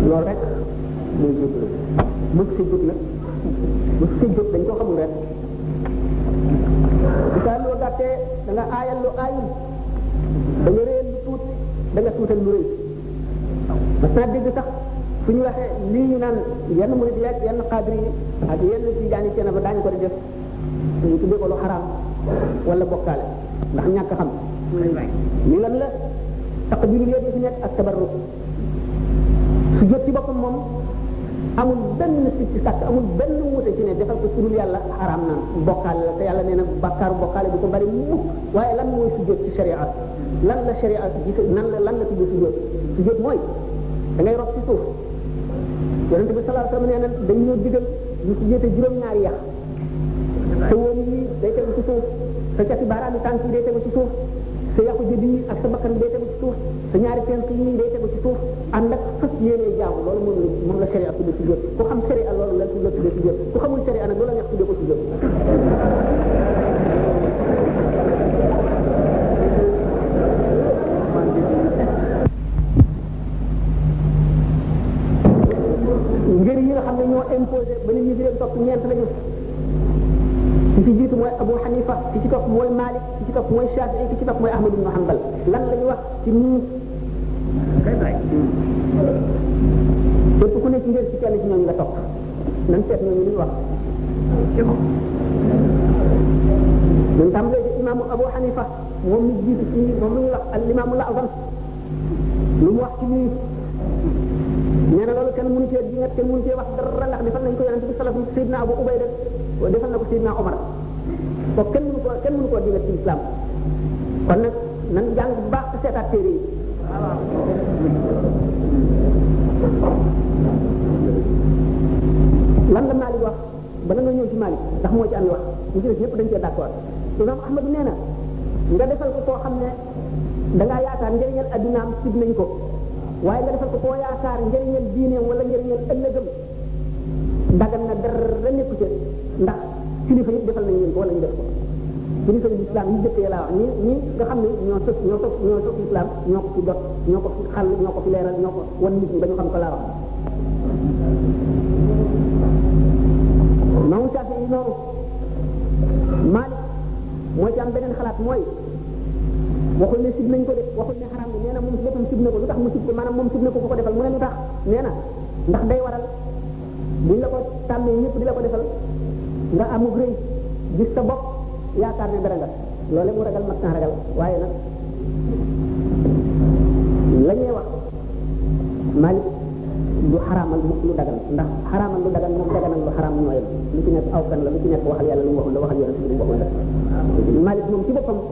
loolu rek mooy jébbalu bëgg sa jóg nag bëgg sa jóg dañ ko xamul rek di saa loo gàttee da nga aayal lu aayul da nga réyal lu tuut da nga tuutal lu rëy parce que dégg sax fu ñu waxee lii ñu naan yenn murid yi ak yenn xaadir yi ak yenn tijaan yi cee na ba daañu ko di def ñu tuddee ko lu xaraam wala bokkaale ndax ñàkk xam li lan la taqbilu yéen fi nekk ak tabarru su jot ci boppam moom amul benn si ci sàkk amul benn wuute ci ne defal ko ci dul yàlla xaraam na bokkaale la te yàlla nee na bàkkaaru bokkaale bu ko bari mukk waaye lan mooy su jot ci sharia lan la sharia ji nan la lan la tudd sujjóot sujjóot mooy da ngay rob ci suuf yonente bi sallallahu alayhi wasallam nee na dañ ñoo digal ñu sujjóote juróom-ñaari yax sa wóom yi day tegu ci suuf sa cati baaraam yi tànk yi day tegu ci suuf sa yàqu jëbi yi ak sa bakkan day tegu ci suuf sa ñaari tenk yi day tegu ci suuf ànd ak fas yéene jaamu loolu moom la moom la sharia tudde ci jëf ku xam sharia loolu la la tudde ci jëf ku xamul sharia nag loola neex tudde ko ci jëf ngir yi nga xam ne ñoo imposé ba nit ñi di leen topp ñeent lañu ki ci jiitu mooy Abu Hanifa ki ci topp mooy Malik ki ci topp mooy Shafi'i ki ci topp mooy Ahmad ibn Hanbal lan la ñu wax ci muus kay bay képp ku ne ci ngeen ci kenn ci ñoom nga topp nan seet ñoom li ñu wax ci moom ñun tam léegi imaamu Abu Hanifa moom mi jiitu ci moom lu ñuy wax al imaamu la azam lu mu wax ci lii nee na loolu kenn mënu cee di nga kenn mënu cee wax dara ndax defal nañ ko yonent bi sallallahu alayhi wasallam Seydina Abu Ubayda defal na ko Seydina Omar ko kenn mënu ko kenn mënu koo di nga ci islam kon nag nan jàng bu baax te seetaat téere yi lan la Malik wax bala nga ñëw ci Malik ndax moo ci am wax ñu ci def ñëpp dañ cee d'accord imam Ahmad nee na nga defal ko koo xam ne da ngaa yaakaar njëriñal addinaam sib nañ ko waaye nga defal ko koo yaakaar njëriñal diineem wala njëriñal ëllëgam dagan na dara nekku ca ndax kilifa yëpp defal nañ leen ko wala ñu def ko kilifa yi islam yi jëkk yi laa wax ñi ñi nga xam ne ñoo sos ñoo sos ñoo sos islam ñoo ko fi dot ñoo ko fi xàll ñoo ko fi leeral ñoo ko wan nit ñi ba ñu xam ko laa wax maamu Saafi yi noonu Malik moo ci am beneen xalaat mooy waxul ne sib nañ ko de waxul ne xaraam bi nee na moom si boppam sib na ko lu tax mu sib ko maanaam moom sib na ko ku ko defal mu ne lu tax nee na ndax day waral buñ la ko tàmmee ñëpp di la ko defal nga amug rëy gis sa bopp yaakaar ne dara nga loole mu ragal mag naa ragal waaye nag la ñuy wax Malik du xaraamal mukk lu dagan ndax xaraamal lu dagan moom daganal lu xaraam ñooyam lu ci nekk aw kan la lu ci nekk waxal yàlla lu mu waxul la waxal yonent bi lu mu waxul la Malik moom ci boppam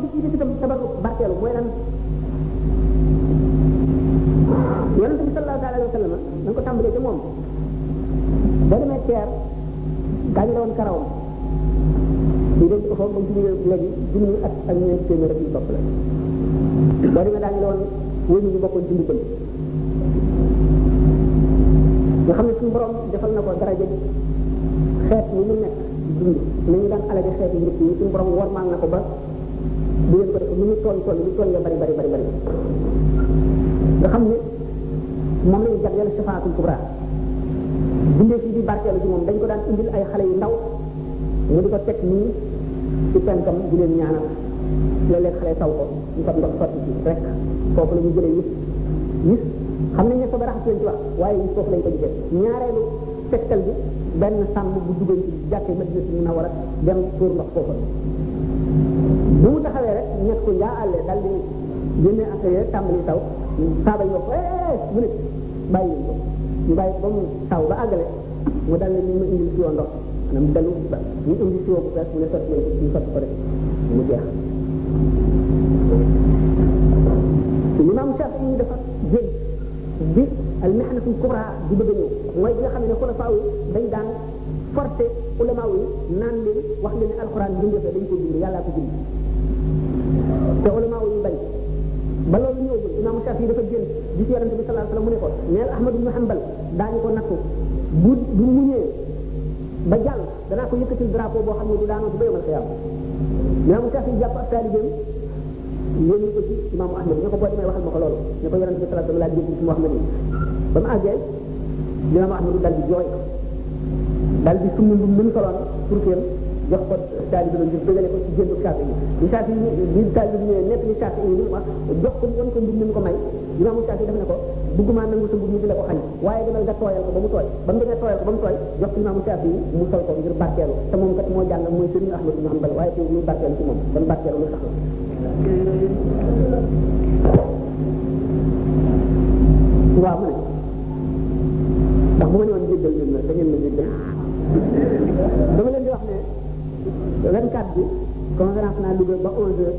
bi ci des itam sababu barkeelu mooy lan yonent bi sallallahu taala alayhi wa sallam na ko tàmbalee ca moom boo demee teer gaañ la woon karawam ñu denc ko foofu ba mu fi ñëwee léegi junni ak ak ñeenti téeméer ak yu topp la boo demee daañu la woon wëñu ñu bokkoon dund bël nga xam ne suñu borom defal na ko daraja xeet yi mu nekk dund nañu daan alage xeeti nit ñi suñu borom warmaal na ko ba bu leen ko def lu ñu tooñ tooñ lu tooñ nga bari bari bari bari nga xam ne moom lañu jagleel safaatul kubra bindee fii di barkeelu ci moom dañ ko daan indil ay xale yu ndaw mu di ko teg nii ci penkam di leen ñaanal léeg-léeg xale taw ko ñu fab ndox sotti ci rek foofu la ñu jëlee yëpp yëpp xam nañ ne sobe raxas lañ ci wax waaye yëpp foofu lañ ko gisee ñaareelu tegtal bi benn sàmm bu duggoon ci jàkkee Madina si mun a war a dem pour ndox foofa bu mu taxawee rek ñett ko njaa àlle dal di génne affaire yooyu tàmbali taw saaba yoo ko eh mu ne bàyyi leen ko ñu bàyyi ba mu taw ba àggale mu dal ne ñu ma indil siwo ndox maanaam dalu ba ñu indi siwo bu bees mu ne sotti leen ko ñu sotti ko rek mu jeex imam Shafi dafa jël bi al mihnatu kubra di bëgg a ñëw mooy ki nga xam ne xulafaa yi dañ daan forcé ulama yi naan leen wax leen ne alxuraan bi ñu dañ ko bind yàllaa ko bind te ulama yi bañ ba loolu ñëwagul imaamu Shafi dafa génn di ci yonente bi sallallahu alayhi wasallam mu ne ko neel Ahmad ibn Hanbal daañu ko nattu bu bu muñee ba jàll danaa ko yëkkatil drapeau boo xam ne du daanoo ci ba yomal xiyaam imaamu Shafi jàpp ak taalibeem yónni ko ci imaamu ahmad ne ko boo demee waxal ma ko loolu ne ko yonent bi sallallahu alayhi wa sallam laa dégg ci mu wax ma nii ba mu àggee imaamu ahmad dal di jooy dal di summi lu mu soloon pour kéem jox ko taalibe bi ngir dëgale ko ci jënd saafi yi li saafi yi li taalibe bi ñëwee nekk li saafi yi li mu wax jox ko won ko mbir mi mu ko may imaamu saafi daf ne ko bëgguma nangu sa mbir mi di la ko xañ waaye demal nga tooyal ko ba mu tooy ba mu demee tooyal ko ba mu tooy jox ko imaamu Saafi yi mu sol ko ngir barkeelu te moom kat moo jàng mooy sëriñ Ahmad ibn Hanbal waaye teew muy barkeelu ci moom kon barkeelu lu sax la waaw mu ne ndax bu ma ne woon jéggal leen la da ngeen ma jéggal dama leen di wax ne 24 bi conférence naa Louga ba 11 heures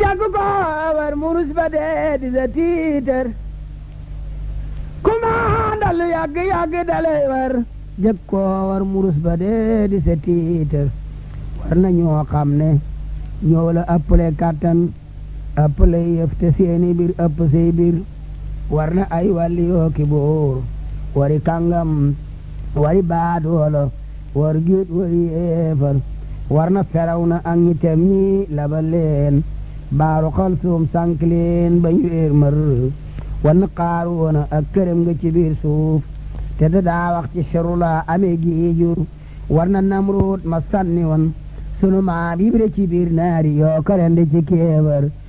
jàkk ko war murus ba dee di sa tiitër ku ma àndal lu yàgg yàgg dalay war jëkk ko war murus ba dee di sa tiitër war na ñoo xam ne ñoo la ëppale kàttan ëppale yëf te seeni biir ëpp say biir war na ay wàlli yoo ki buur wari kàngam wari baadoolo war giit war yéefar war na feraw na ak ñi tem ñi labal leen baaru xal suum sànk leen ba ñu wéer mër wan na xaaru woon ak këram nga ci biir suuf te da daa wax ci seru la amee giiju war na namruut ma sànni woon sunu maam Ibra ci biir naari yoo ko leen di ci kéefar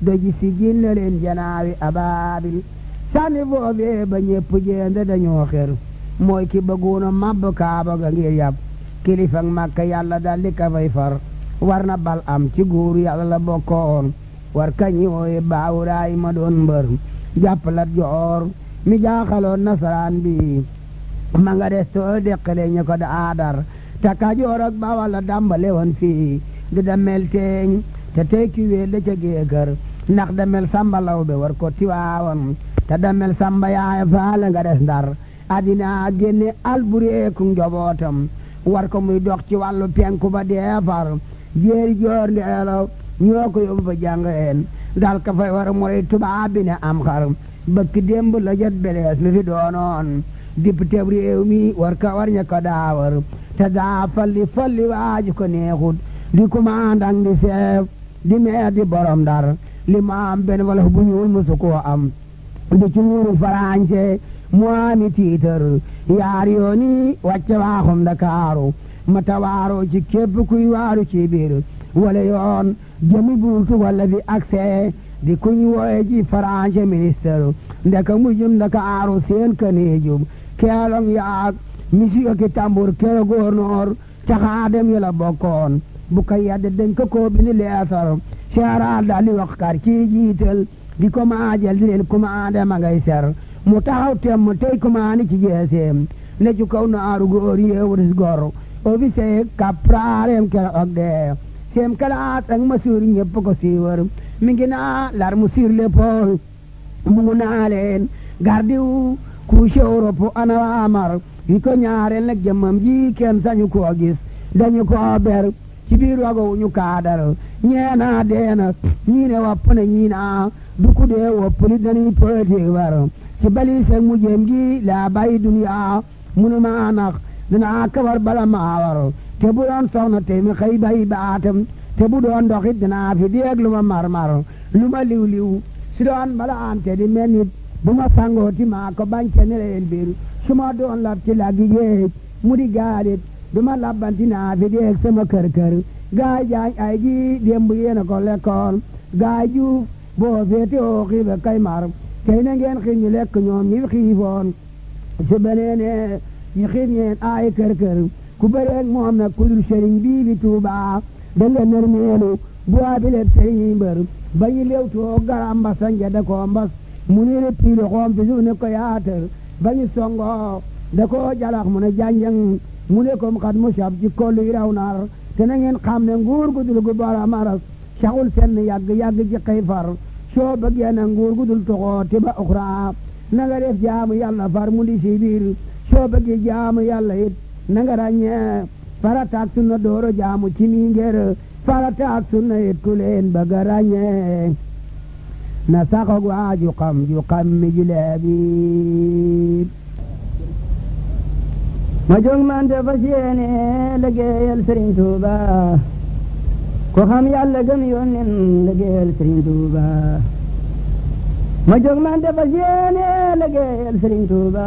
doji si gil na leen janaawi abaabil sànni foofee ba ñépp jéende dañoo xér mooy ki bëggoon a màbb kaaba ga ngir yàpp kilifak màkka yàlla dal di ka fay far war na bal am ci góor yàlla la bokkoon war kañi wooye baawuraay ma doon mbër jàpp lat joor mi jaaxaloon nasaraan bi ma nga des too déqale ñi ko daa dar te Kajoor ak Bawal la dàmbale woon fii di demel teeñ te tey ki wéel da ca géekër ndax demel samba law be war ko tiwaawoon te demel samba yaay faale nga des ndar addina génne albureeku njobootam war ko muy dox ci wàllu penku ba deefar jéeri joor ndeelo ñoo ko yóbbu ba jàngeen dal ka fay war mooy tubaab bi ne am xar bëkk démb la jot belees mi fi doonoon dipp teb réew mi war ka war ña ko daawar te daa falli falli waaju ko neexut di kumaandang di seef di meer di borom dar li ma am benn wolof bu ñuul musu koo am di ci nguuru farañse mu ami tiitar yaar yooni wàcce waaxum Ndakaaru ma tawaaru ci képp kuy waaru ci biir wala yoon jëmi buur tugal la fi accès di ku ñu wooye ci français ministre ndeka mu jëm Ndakaaru seen kënee jub keelom yaag monsieur ki tambour kero gouverneur ca xaadem yi la bokkoon bu ko yedd dañ ko koo bindi leesal seeraal daal di wax kar ci jiital di ko maajal di leen commandé ma ngay ser mu taxaw temm tey commandé ci jeeseem ne ci kaw naaru góor yeewu ris gor officier capralem kera og de seem kalaat ak masuur ñëpp ko siiwar mi ngi naa lar mu sur l'épaule mu ngi naa leen gardiw couche Europe ana waa Amar yi ko ñaareel nag jëmmam ji kenn sañu koo gis dañu koo ber ci biir wago wu ñu kaadar ñee naa dee na ñii ne wopp na ñii naa du ku dee wopp nit dañuy politique war ci bali seg mu jëm gi laa bàyyi duniyaa munu maa nax dinaa kawar bala maa war te bu doon soxna te mi xëy bàyyi baatam te bu doon ndoxit dinaa fi déeg lu ma marmar lu ma liw liw si doon bala ante di mel nit bu ma sangoo ti maa ko bañ ca ne leen biir su ma doon lab ci laggi géej mu di gaalit du ma labbanti naa fi deeg sama kër kër gaay jaañ ay ji démb yéen a ko lekkoon gaay juuf boo féete oo xiif ak kay mar tey na ngeen xiif ñu lekk ñoom ñi xiifoon su benee ne ñu xiif ngeen ay kër kër ku bëreeg moom nag ku dul sëriñ bii bi Tuubaa da nga nërmeelu bu abileeb sëriñ yi mbër ba ñu léewtoo garam mbas sanja da koo mbas mu ne la piilo xoom fi suuf ne ko yaatal ba ñu songoo da koo jalax mu ne janjang mu ne kom xat mu sab ci kollu yi raw naar te na ngeen xam ne nguur gu dul gu bara maras saxul fenn yàgg yàgg ci xëy far soo bëggee na nguur gu dul toxoo ti ba uxra na nga def jaamu yàlla far mu di si biir soo bëggee jaamu yàlla it na nga ràññee farataak sunna dooro jaamu ci nii ngér farata ak sunna it ku leen bëgg a ràññee na saxoog waa ju xam ju xam mi jilee bi ma jóg man te fas yéene liggéeyal Sëriñ Tuuba ku xam yàlla gëm yónneen liggéeyal Sëriñ Tuuba ma jóg man te fas yéene liggéeyal Sëriñ Tuuba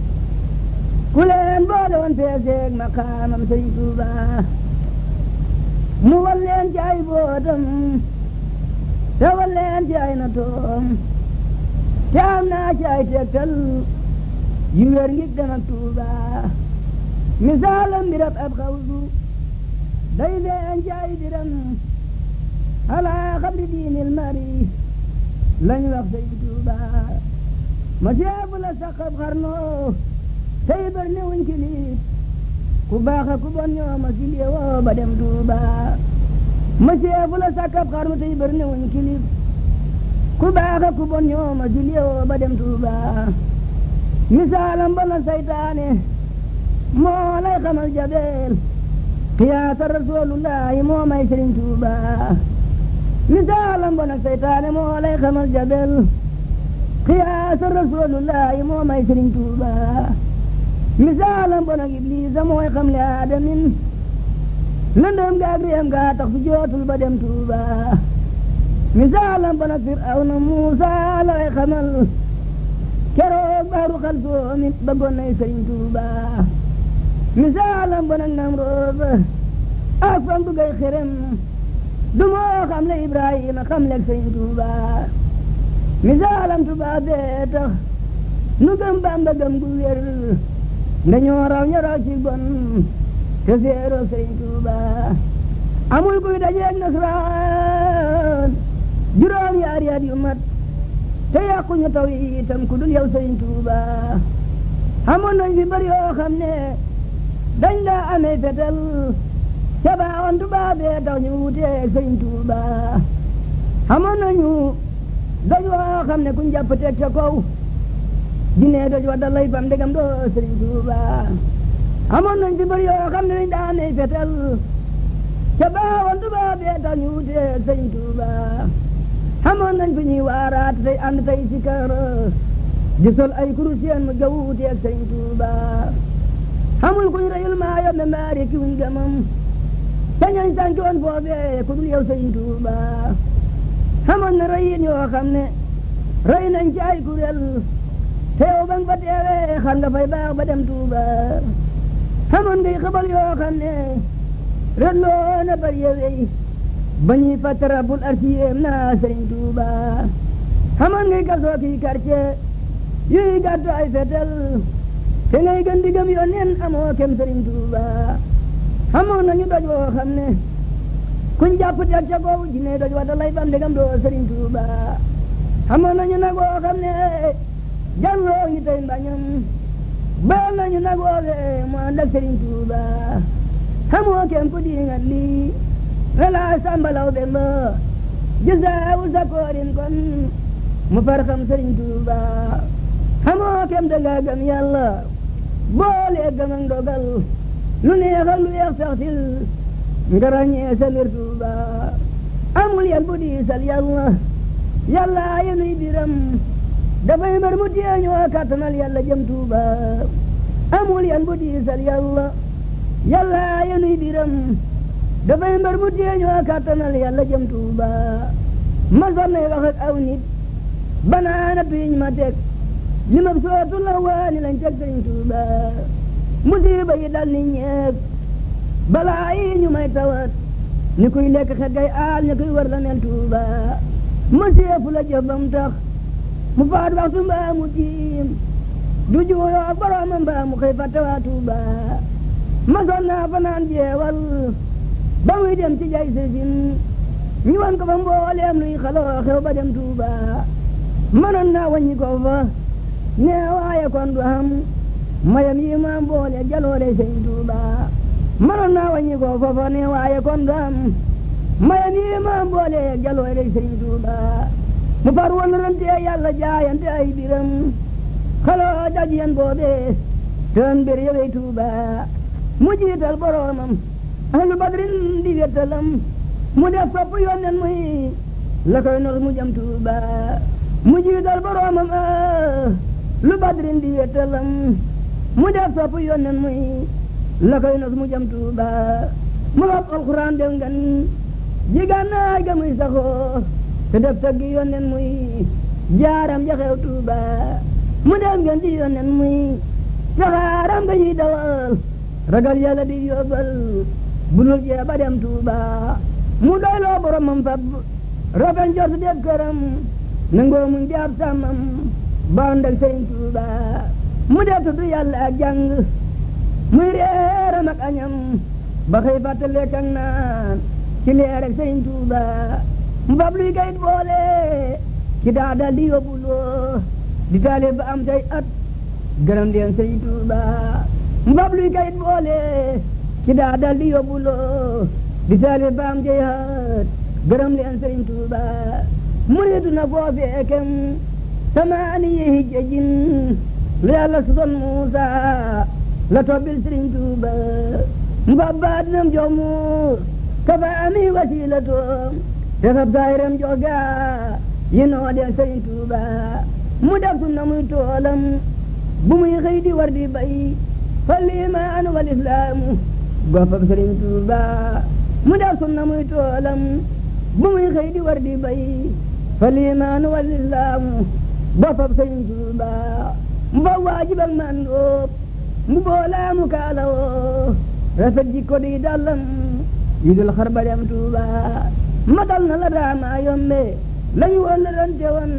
ku leen boole woon peeseeg maqaamam sëñ Tuuba mu wan leen ci ay bootam te wan leen ci ay natoom te am naa ci ay tegtal yu wér ngi gën a Tuuba misaalam bi rab ab xawsu day leen ci ay biram ala xabri diinil mari lañ wax sëñ Tuuba ma jeebu la xab xarnoo tey bër ne wuñ ci lii ku baax a ku bon ñoo ma si lii woo ba dem Tuuba ma seefu la sàkkab xarnu tey bër ne wuñ ci lii ku baax a ku bon ñoo ma si lii woo ba dem Tuuba misaalam ba na saytaane moo lay xamal jabeel xiyaasa rasulullahi moo may Sëriñ Tuuba misaalam ba na saytaane moo lay xamal jabeel xiyaasa rasulullahi moo may sëriñ tuuba misaalam bon ak iblisa mooy xam le aadamin lëndëm nga ak réem nga tax su jootul ba dem tuuba misaalam bon ak firawna muusa la way xamal keroog baaru xal soomit bëggoon nay sëriñ tuuba misaalam bon ak namrood ak fan bu gay xerem du moo xam le Ibrahima xam le sëñ Tuuba misaalam Tuuba bee tax nu gëm Bàmba gëm gu wér dañoo raw ñu raw ci bon te séeroo sëñ Tuuba amul kuy dajeeg nasraan juróom yaar yaar yu mat te yàqu ñu taw yi itam ku dul yow sëñ Tuuba amoon nañ fi bari yoo xam ne dañ daa amee fetel ca baawoon tubaab bee tax ñu wutee sëñ Tuuba xamoon nañu doj woo xam ne ku njàpp teg ca kaw jinne doj wa dalay fam ndegam doo sëñ Tuuba xamoon nañ ci mbër yoo xam ne dañ daa amee fetel ca baawoon tubaab bee tax ñu wutee sëñ Tuuba xamoon nañ fi ñuy waaraat tey ànd tey ci kër di sol ay kurus yéen mu jawwuteeg sëñ Tuuba Tuuba xamul kuñ reyul maa yombe mbaari ki wuñ gamam te ñañ sànki woon foofee ku dul yow sëriñ Tuuba xamoon na reyin yoo xam ne rey nañ ci ay kuréel te yow ba nga fa teewee xam nga fay baax ba dem Tuuba xamoon ngay xabal yoo xam ne ren loo na bari yewey ba ñuy fàttara bul arsiyeem naa sëriñ Tuuba xamoon ngay gasoo kii quartier yuy gàddu ay fetel te ngay gën di gëm yónneen amoo kem sëriñ Tuuba xamoon nañu doj woo xam ne kuñ jàpp teg ca kaw jinne doj wa da lay bam ndegam doo sëriñ Tuuba xamoon nañu nag woo xam ne jàlloo ngi tey mbañam baal nañu nag woowee mu ànd ak sëriñ Tuuba xamoo kem ku diingat lii wala sambalaw bemba jësaawu sa koorin kon mu far xam sëriñ Tuuba Tuuba xamoo kem da nga gëm yàlla boole gëm ak ndogal lu neex ak lu yeex sax til nga ràññee sa mbir Tuuba amul yan bu diisal yàlla yàlla yenuy biram dafay mbër mu teeñoo kàttanal yàlla jëm Tuuba amul yan bu diisal yàlla yàlla yenuy biram dafay mbër mu teeñoo kàttanal yàlla jëm Tuuba ma sonnay wax ak aw nit banaana biiñ ma teg li ma sootu la waani lañ teg sëñ Tuuba musiba yi dal ni ñeeg balaa yi ñu may tawat ni kuy lekk xet gay aal ni kuy war la neen Tuuba masiyeefu la jëf bam tax mu faat waxtu mbaa mu tiim du juuyoo ak boroomam mbaa mu xëy fàtte waa Tuuba masoon naa fanaan jeewal ba muy dem ci jay sëfin ñu wan ko fa mbooleem luy xaloo xew ba dem Tuuba mënoon naa wàññi ko fa ne waaye kon du am mayam yi ma boole jaloore sëñ Tuuba mënoon naa wàññi ko fa fa ne waaye kon du am mayam yi ma boole jaloore sëñ Tuuba mu far woon rante yàlla jaayante ay biram xaloo daj yan boobee tën bir yëwee Tuuba mu jiital boroomam ahlu badrin di wéttalam mu def sopp yónneen muy la koy nos mu jëm Tuuba mu jiital boroomam ahlu badrin di wéttalam mu def sopp yónneen muy la koy nos mu jëm Tuuba mu fab alxuraan def ngan jigaan naa ga muy saxoo te def taggi yónneen muy jaaram ja xew Tuuba mu def ngan di yónneen muy saxaaram ga ñuy dawal ragal yàlla di yóbbal bu nu jee ba dem Tuuba mu doy loo boromam fab rafet njort def këram nangoo muñ di ab sàmmam ba ànd ak Sëriñ Tuuba mu dee tudd yàlla ak jàng muy reeram ak añam ba xëy fàttale kan naan ci leer ak Sëriñ Tuuba mu fab luy kayit boole ci daa dal di yóbbuloo di taalif ba am say at gërëm leen sëñ Tuuba mu fab luy kayit boole ci daa dal di yóbbuloo di taali baam jeyaat gërëm leen sëñ Tuuba muritu na foofee kem samaani yi hijja jin lu yàlla sutoon Muusa la tobbil sëñ Tuuba mu fab baat nam jox muur kafa ami wasilatoo te fab daayiram jox gaa yi noo dee sëñ Tuuba mu def sunna muy toolam bu muy xëy di war di bay fal imaan wal islaamu goppam sëriñ Tuuba mu def sunna muy toolam bu muy xëy di war di bay fal imaan wal islaamu goppam sëriñ Tuuba mu ba waajib ak man doob mu boolaa mu kaala woo rafet jikko di dàllam yi dul xar ba dem Tuuba matal na la daamaa yombe lañu wëllërante woon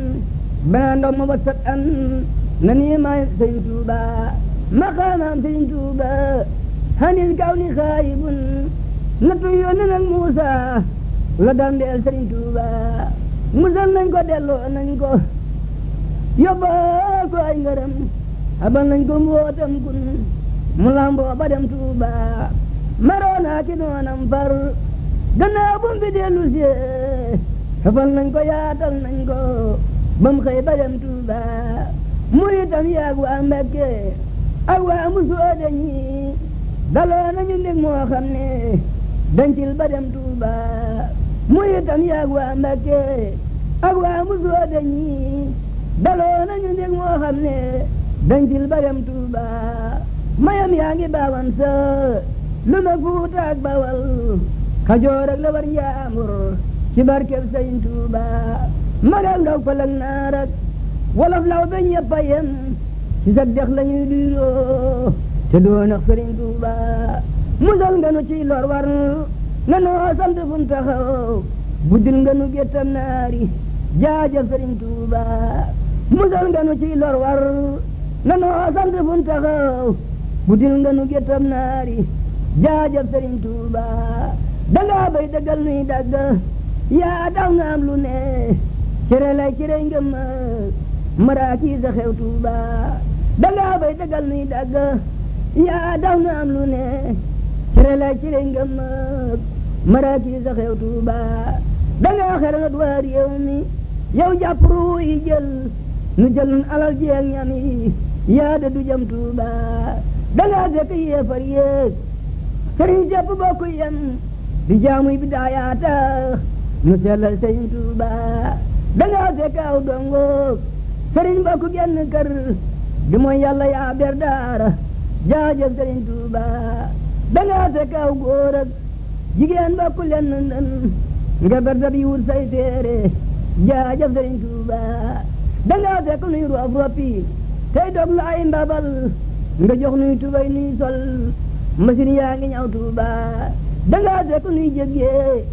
bana ndox ma ba sat an na nii maay sëñ Tuuba maqaamaam sëñ Tuuba hanil kaw ni xaayibun nattu yoon nag Muusa la daan deel sëñ Tuuba musal nañ ko delloo nañ ko yóbboo ko ay ngërëm abal nañ ko mbootam kun mu lamboo ba dem Tuuba maroona ki noonam far gannaaw bu mu fi dellu see safal nañ ko yaatal nañ ko ba mu xëy ba dem Tuuba muritam yaag waa Mbàkke ak waa Musóobe ñi daloo nañu ndig moo xam ne dancil ba dem Tuuba muritam yaag waa Mbàkke ak waa Musóobe ñi daloo nañu ndig moo xam ne dancil ba dem Tuuba mayam yaa ngi baawan sa lu na Fuuta ak Bawal Kajoor ak la war njaay jaamur ci barkeb Sëriñ Tuuba mag ak ndaw pël ak naar ak wolof law ba ñëpp a yem ci sa dex la ñuy diiroo te doon ak Sëriñ Tuuba musal nga nu ciy lor war nu nga noo sant fu mu taxaw buddil nga nu géttam naari jaajëf Sëriñ Tuuba musal nga nu ciy lor war nga noo sant fu mu taxaw buddil nga nu géttam naari jaajëf Sëriñ Tuuba dangaa bay dëggal nuy dagg yaa tax nga am lu ne cere lay cere ngëm maraaki sa xew tuuba dangaa bay dëggal nuy dagg yaa tax nga am lu ne cere lay cere ngëm maraaki sa xew tuuba dangaa xel nga duwaar yow mi yow jàpp ruu yi jël nu jël nun alal jeeg ñam yi yaa da du jëm tuuba dangaa fekk yéefar yéeg sëriñ jëpp bokk yem di jaamuy bi daayaata ñu sellal sëñ Tuuba danga fekk aw dongo sëriñ bokk genn kër di mooy yàlla yaa ber daara jaajëf sëriñ Tuuba danga fekk aw góor ak jigéen bokk lenn nan nga ber dab yi wut say téere jaajëf sëriñ Tuuba danga fekk nuy roof roppi tey dog lu ay mbabal nga jox nuy tubay nuy sol machine yaa ngi ñaw tuuba dangaa fekk nuy jéggee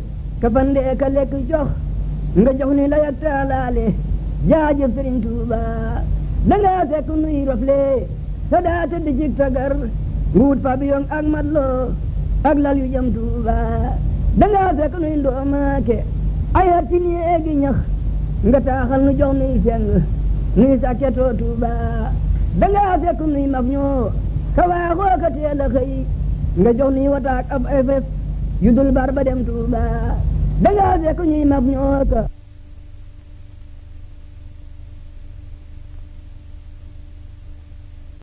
ka fandee ka lekk jox nga jox nuy la yag taalaale jaajëf sëriñ tuuba dangaa fekk nuy rofle sa daa tëdd ci tagar nga wut fa bi yoon ak matloo ak lal yu jëm tuuba dangaa fekk nuy ndoomaake ay hatti ni eegi ñax nga taaxal nu jox nuy seng nuy sàkketoo Tuuba dangaa fekk nuy mag ñoo ka waaxoo ka teel a xëy nga jox nuy wataak ab efes yu dul bar ba dem Tuuba dangaa fekk ñuy mag ñoo ka